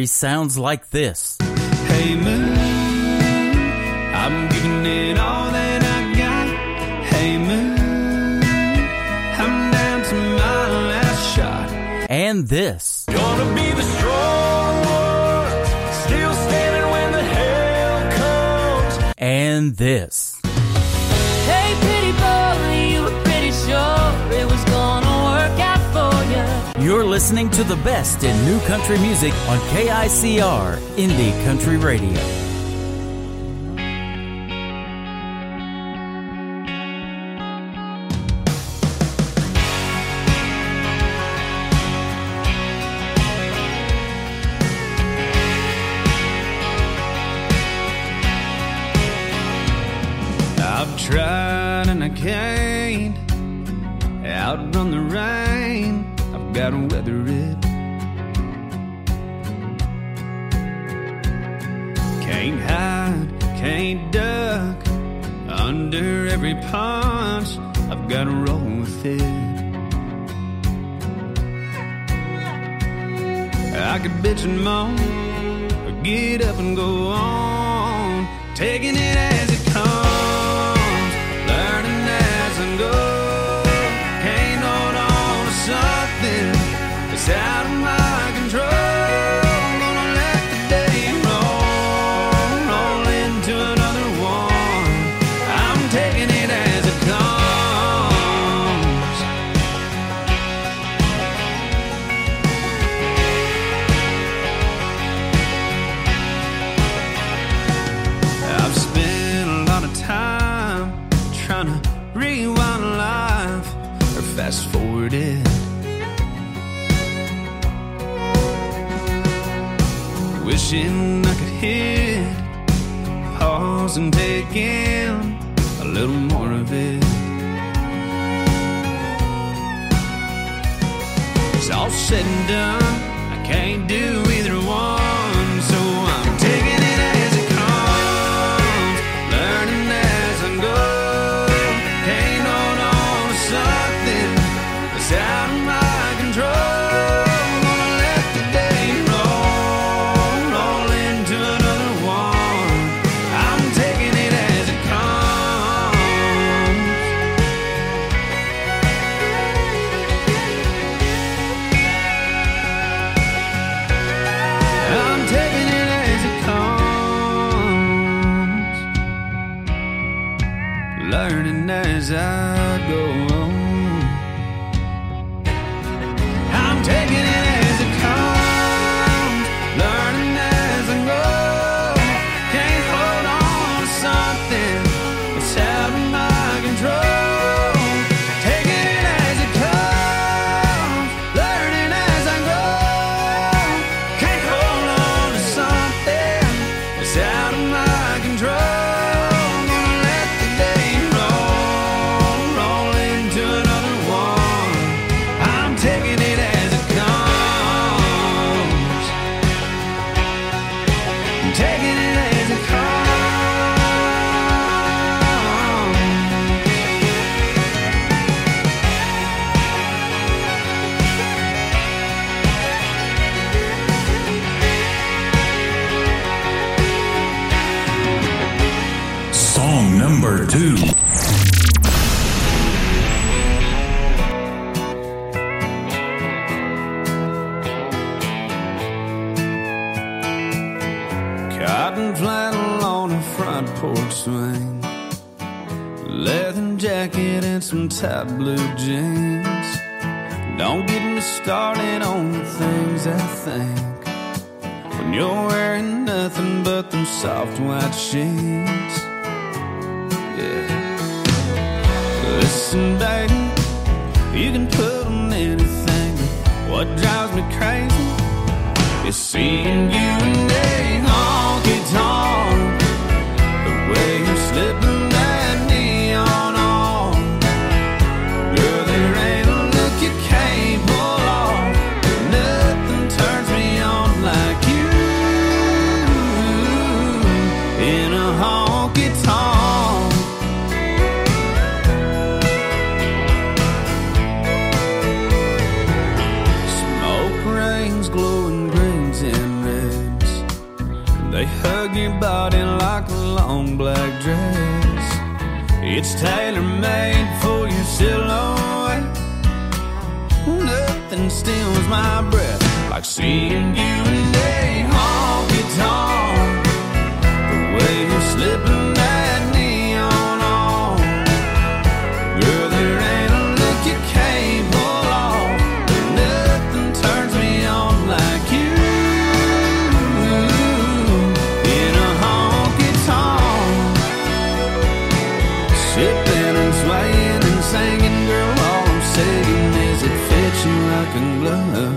series sounds like this. Hey moon, I'm giving it all that I got. Hey moon, I'm down to my last shot. And this. Gonna be the strong one, still standing when the hell comes. And this. listening to the best in new country music on KICR, Indie Country Radio.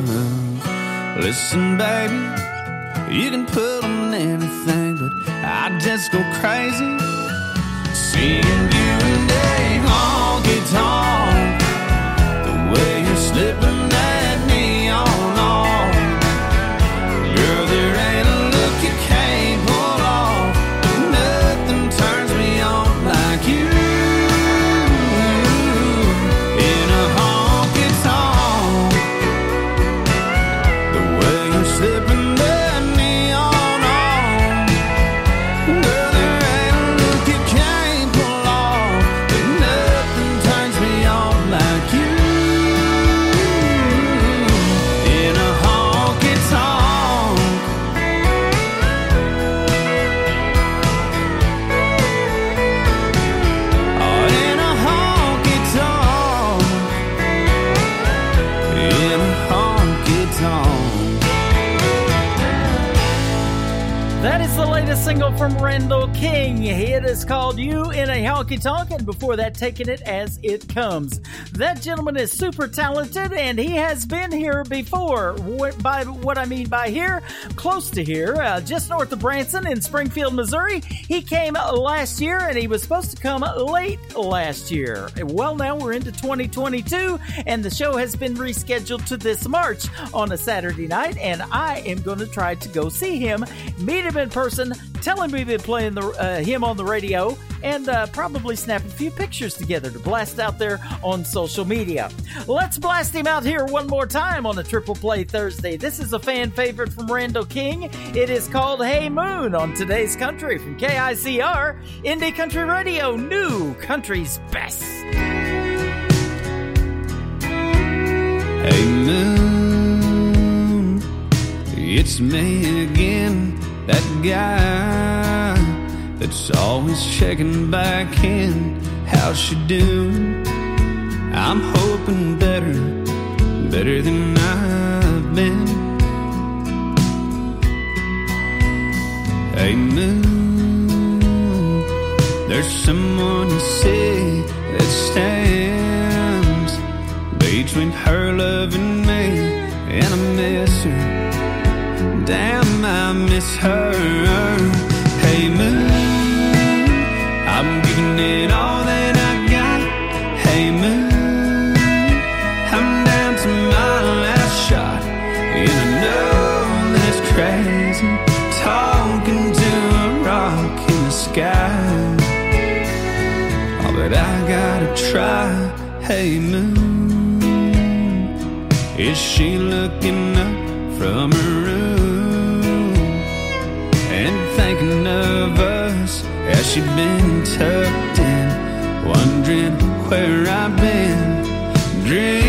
Listen, baby, you can put on anything, but I just go crazy seeing you and Dave honky tonk. The way you're slipping. Single from Randall King. It is called You in a Honky Tonk, and before that, Taking It As It Comes. That gentleman is super talented, and he has been here before. What, by what I mean by here, close to here, uh, just north of Branson in Springfield, Missouri. He came last year, and he was supposed to come late last year. Well, now we're into 2022, and the show has been rescheduled to this March on a Saturday night, and I am going to try to go see him, meet him in person, tell him we've been playing the, uh, him on the radio, and uh, probably snap a few pictures together to blast out there on social media. Let's blast him out here one more time on a Triple Play Thursday. This is a fan favorite from Randall King. It is called Hey Moon on today's country from KICR, Indie Country Radio, new country's best. Hey moon, it's me again, that guy that's always checking back in. How's she doing? I'm hoping better, better than I've been. Hey moon, there's someone you see that stands between her love and me, and I miss her. Damn, I miss her. Hey moon, all that I got. Hey moon, I'm down to my last shot, and I know that it's crazy talking to a rock in the sky. But I gotta try. Hey moon, is she looking up from her room and thinking of us as she been tucked in, wondering where I've been, dreaming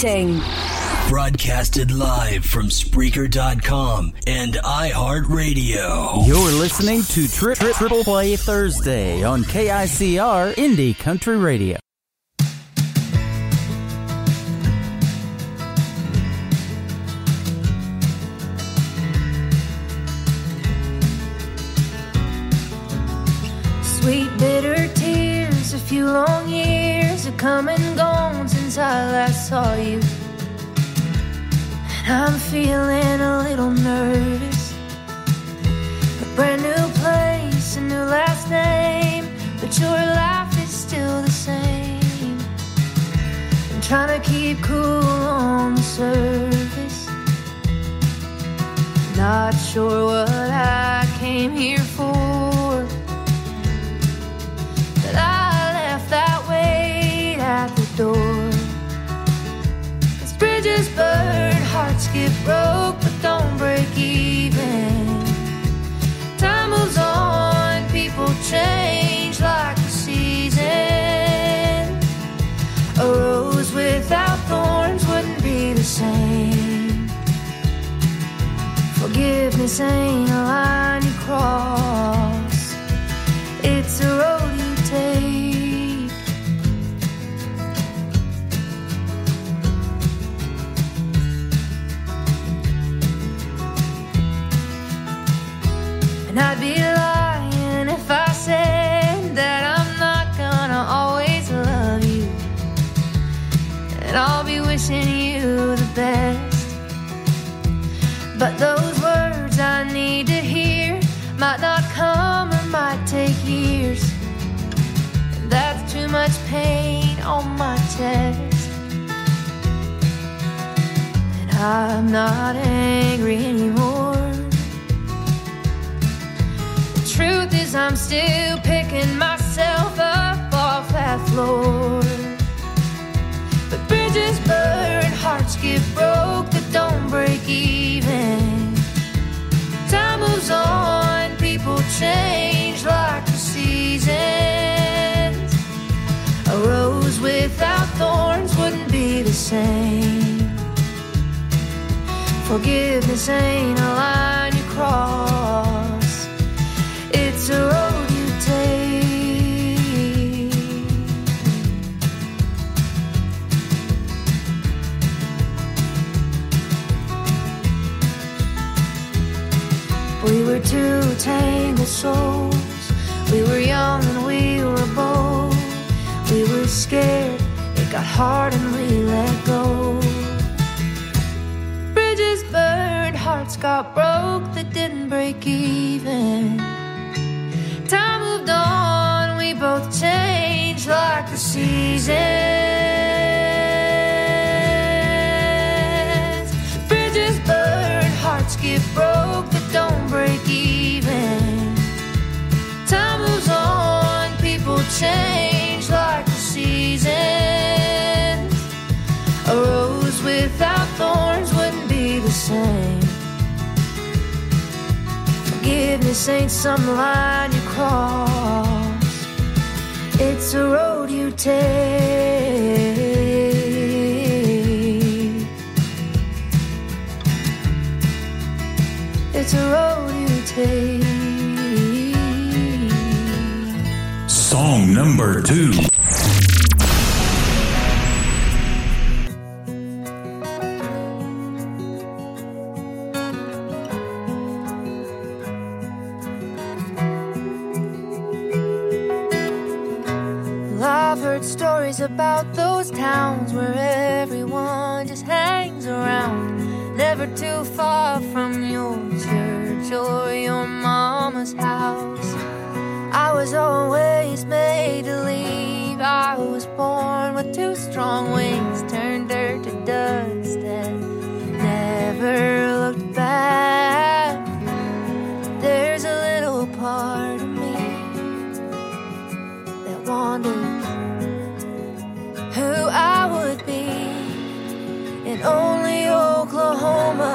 and. Broadcasted live from Spreaker.com and iHeartRadio. You're listening to Tri- Tri- Triple Play Thursday on KICR Indie Country Radio. Sweet bitter tears, a few long years have come and gone since I last saw you. I'm feeling a little nervous. A brand new place, a new last name, but your life is still the same. I'm trying to keep cool on the surface. Not sure what I came here for. But I left that weight at the door. Burn, hearts get broke, but don't break even. Time moves on, people change like the season. A rose without thorns wouldn't be the same. Forgiveness ain't a line you cross. Might not come or might take years. And that's too much pain on my chest. And I'm not angry anymore. The truth is, I'm still picking myself up off that floor. But bridges burn, hearts get broke that don't break even. Time moves on, people change like the seasons. A rose without thorns wouldn't be the same. Forgiveness ain't a line you cross, it's a road were two tangled souls. We were young and we were bold. We were scared, it got hard and we let go. Bridges burned, hearts got broke that didn't break even. Time moved on, we both changed like the seasons. Bridges burned, hearts get broke that don't change like the seasons. A rose without thorns wouldn't be the same. Forgiveness ain't some line you cross, it's a road you take. It's a road you take. Number two. I've heard stories about those towns where everyone just hangs around. Never too far from your church or your mama's house. I was always made to leave. I was born with two strong wings, turned dirt to dust, and never looked back. There's a little part of me that wonders who I would be in only Oklahoma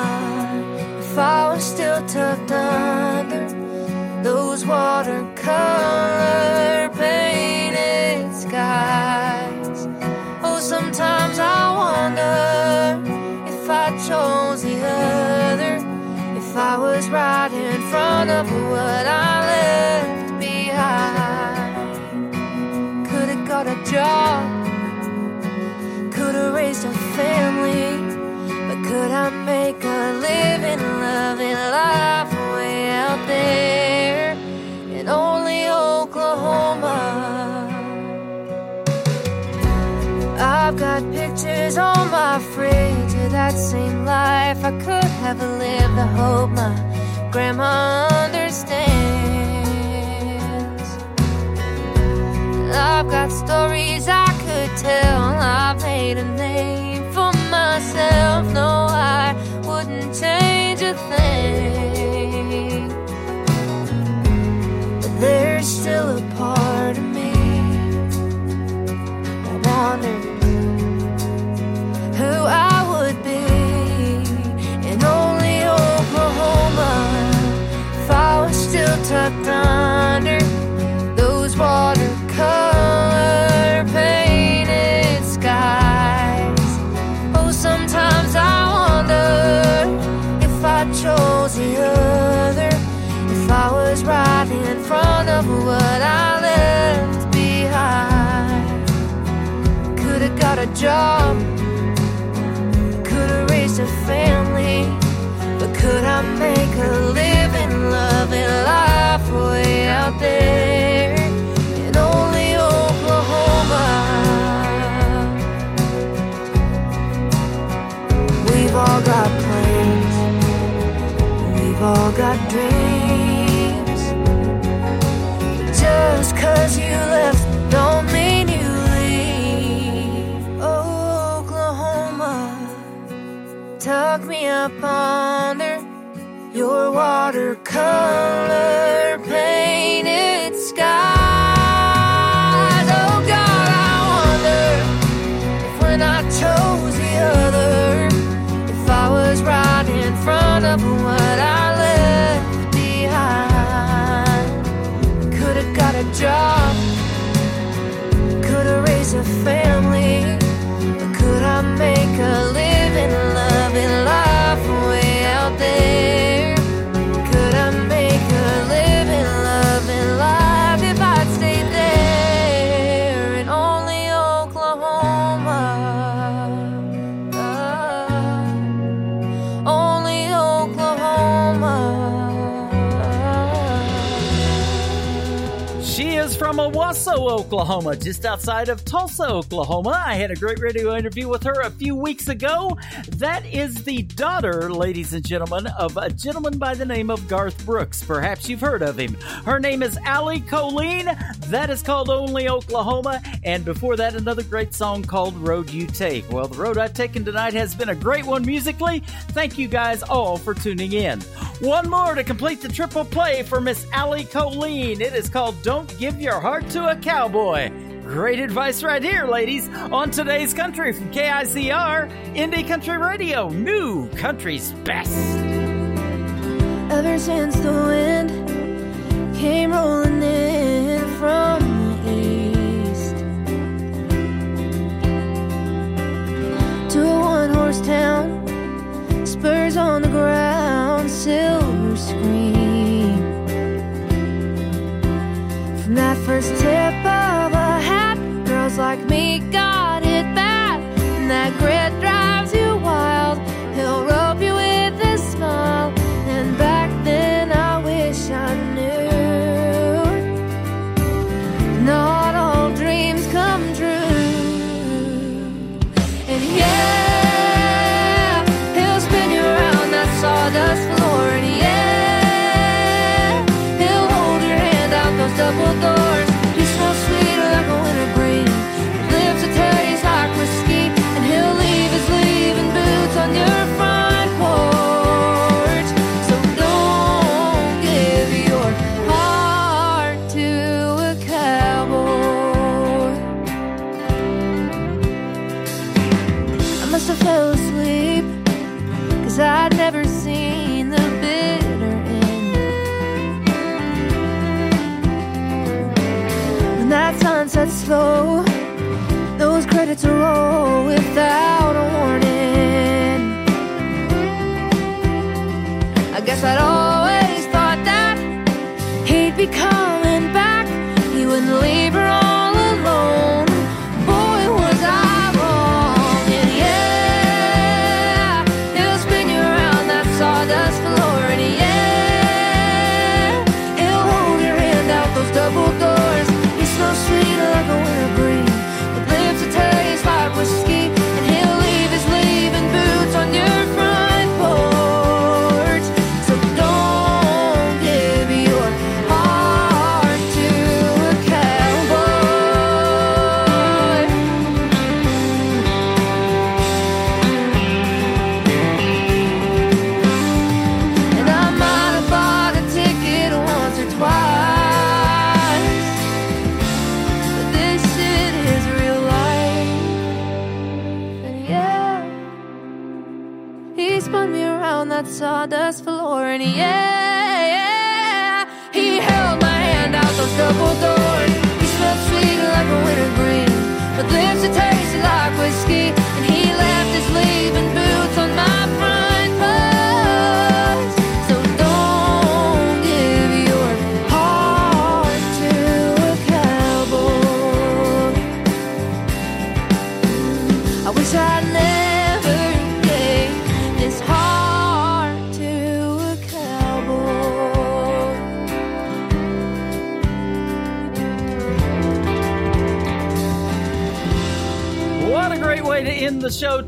if I was still tucked under those watercolor painted skies. Oh, sometimes I wonder if I chose the other, if I was right in front of what I left behind. Could have got a job, could have raised a family, but could I make a living, loving life I've got pictures on my fridge of that same life I could have lived. I hope my grandma understands. I've got stories I could tell. I've made a name for myself. No, I wouldn't change a thing. But there's still a part of me that wonders still tucked under those watercolor painted skies. Oh, sometimes I wonder if I chose the other, if I was right in front of what I left behind. Could have got a job, could have raised a family, but could I make a living, loving life た。show. Oklahoma, just outside of Tulsa, Oklahoma. I had a great radio interview with her a few weeks ago. That is the daughter, ladies and gentlemen, of a gentleman by the name of Garth Brooks. Perhaps you've heard of him. Her name is Allie Colleen. That is called Only Oklahoma. And before that, another great song called Road You Take. Well, the road I've taken tonight has been a great one musically. Thank you guys all for tuning in. One more to complete the triple play for Miss Allie Colleen. It is called Don't Give Your Heart to a Cow cowboy. Great advice right here, ladies, on today's country from KICR, Indie Country Radio, new country's best. Ever since the wind came rolling in from the east to a one horse town, spurs on the ground, silver screen. That first tip of a hat, girls like me go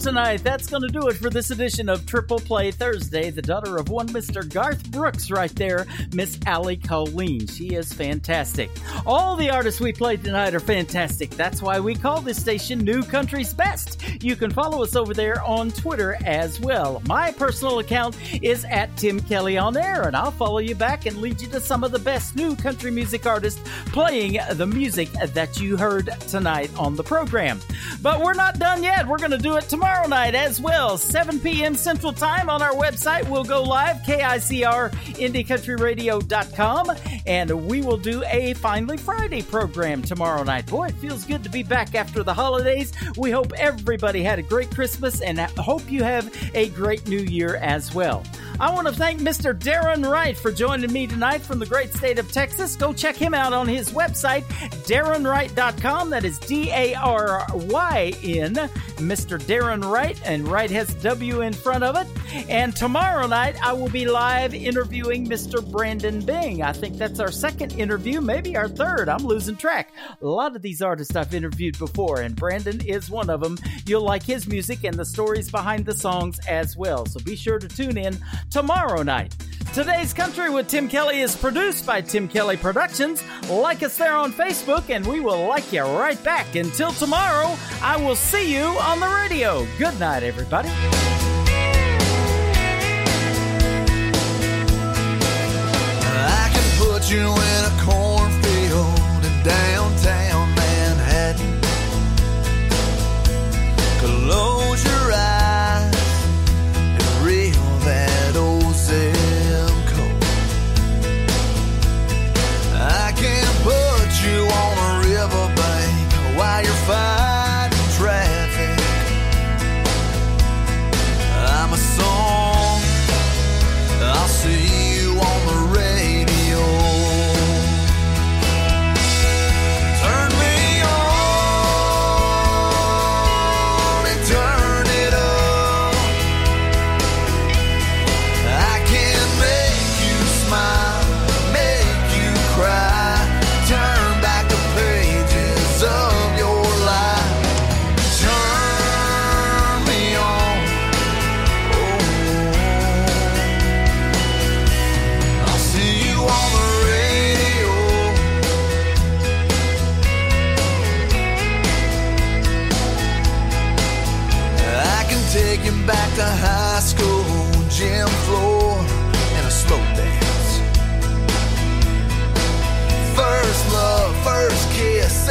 tonight. That's going to do it for this edition of Triple Play Thursday. The daughter of one Mr. Garth Brooks, right there, Miss Allie Colleen. She is fantastic. All the artists we played tonight are fantastic. That's why we call this station New Country's Best. You can follow us over there on Twitter as well. My personal account is at Tim Kelly on Air, and I'll follow you back and lead you to some of the best new country music artists playing the music that you heard tonight on the program. But we're not done yet. We're going to do it tomorrow night as well, 7 p.m. Central Time on our website. We'll go live, KICR IndieCountryRadio.com, and we will do a Finally Friday program tomorrow night. Boy, it feels good to be back after the holidays. We hope everybody had a great Christmas and hope you have a great new year as well. I want to thank Mr. Daryn Wright for joining me tonight from the great state of Texas. Go check him out on his website, darynwright.com. That is D A R Y N, Mr. Daryn Wright, and Wright has W in front of it. And tomorrow night, I will be live interviewing Mr. Brandon Bing. I think that's our second interview, maybe our third. I'm losing track. A lot of these artists I've interviewed before, and Brandon is one of them. You'll like his music and the stories behind the songs as well. So be sure to tune in tomorrow night. Today's Country with Tim Kelly is produced by Tim Kelly Productions. Like us there on Facebook, and we will like you right back. Until tomorrow, I will see you on the radio. Good night, everybody. I can put you in a cornfield in downtown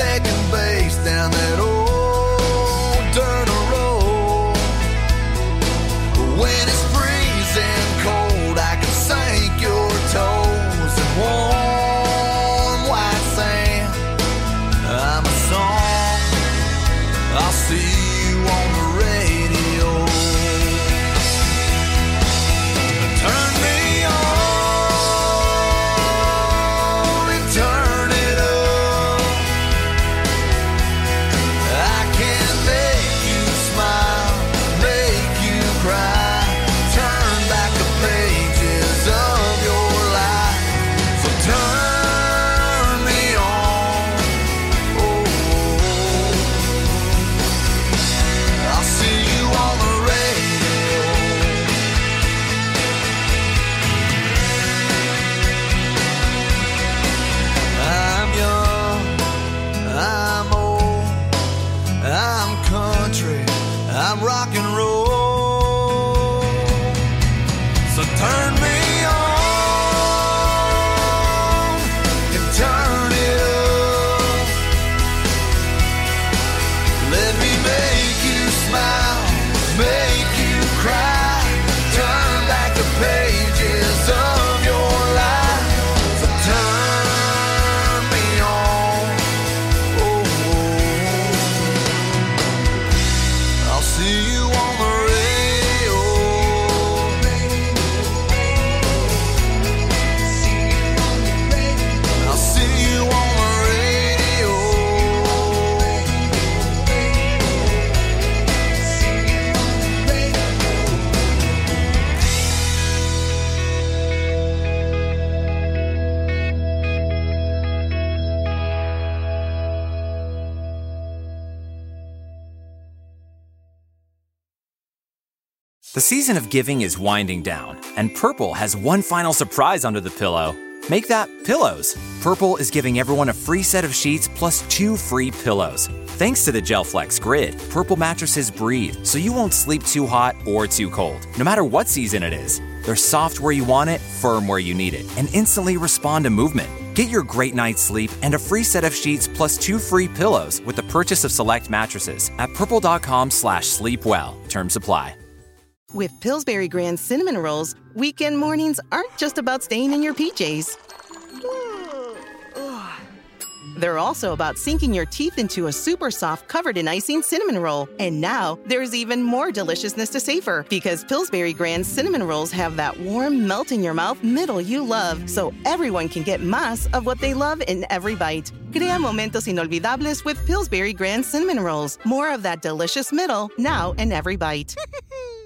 second base down that season of giving is winding down, and Purple has one final surprise under the pillow. Make that pillows. Purple is giving everyone a free set of sheets plus two free pillows. Thanks to the GelFlex Grid, Purple mattresses breathe, so you won't sleep too hot or too cold, no matter what season it is. They're soft where you want it, firm where you need it, and instantly respond to movement. Get your great night's sleep and a free set of sheets plus two free pillows with the purchase of select mattresses at purple.com/sleepwell. Terms apply. With Pillsbury Grand Cinnamon Rolls, weekend mornings aren't just about staying in your PJs. They're also about sinking your teeth into a super soft, covered in icing cinnamon roll. And now there's even more deliciousness to savor because Pillsbury Grand cinnamon rolls have that warm, melt in your mouth middle you love, so everyone can get más of what they love in every bite. Crea momentos inolvidables with Pillsbury Grand cinnamon rolls. More of that delicious middle now in every bite.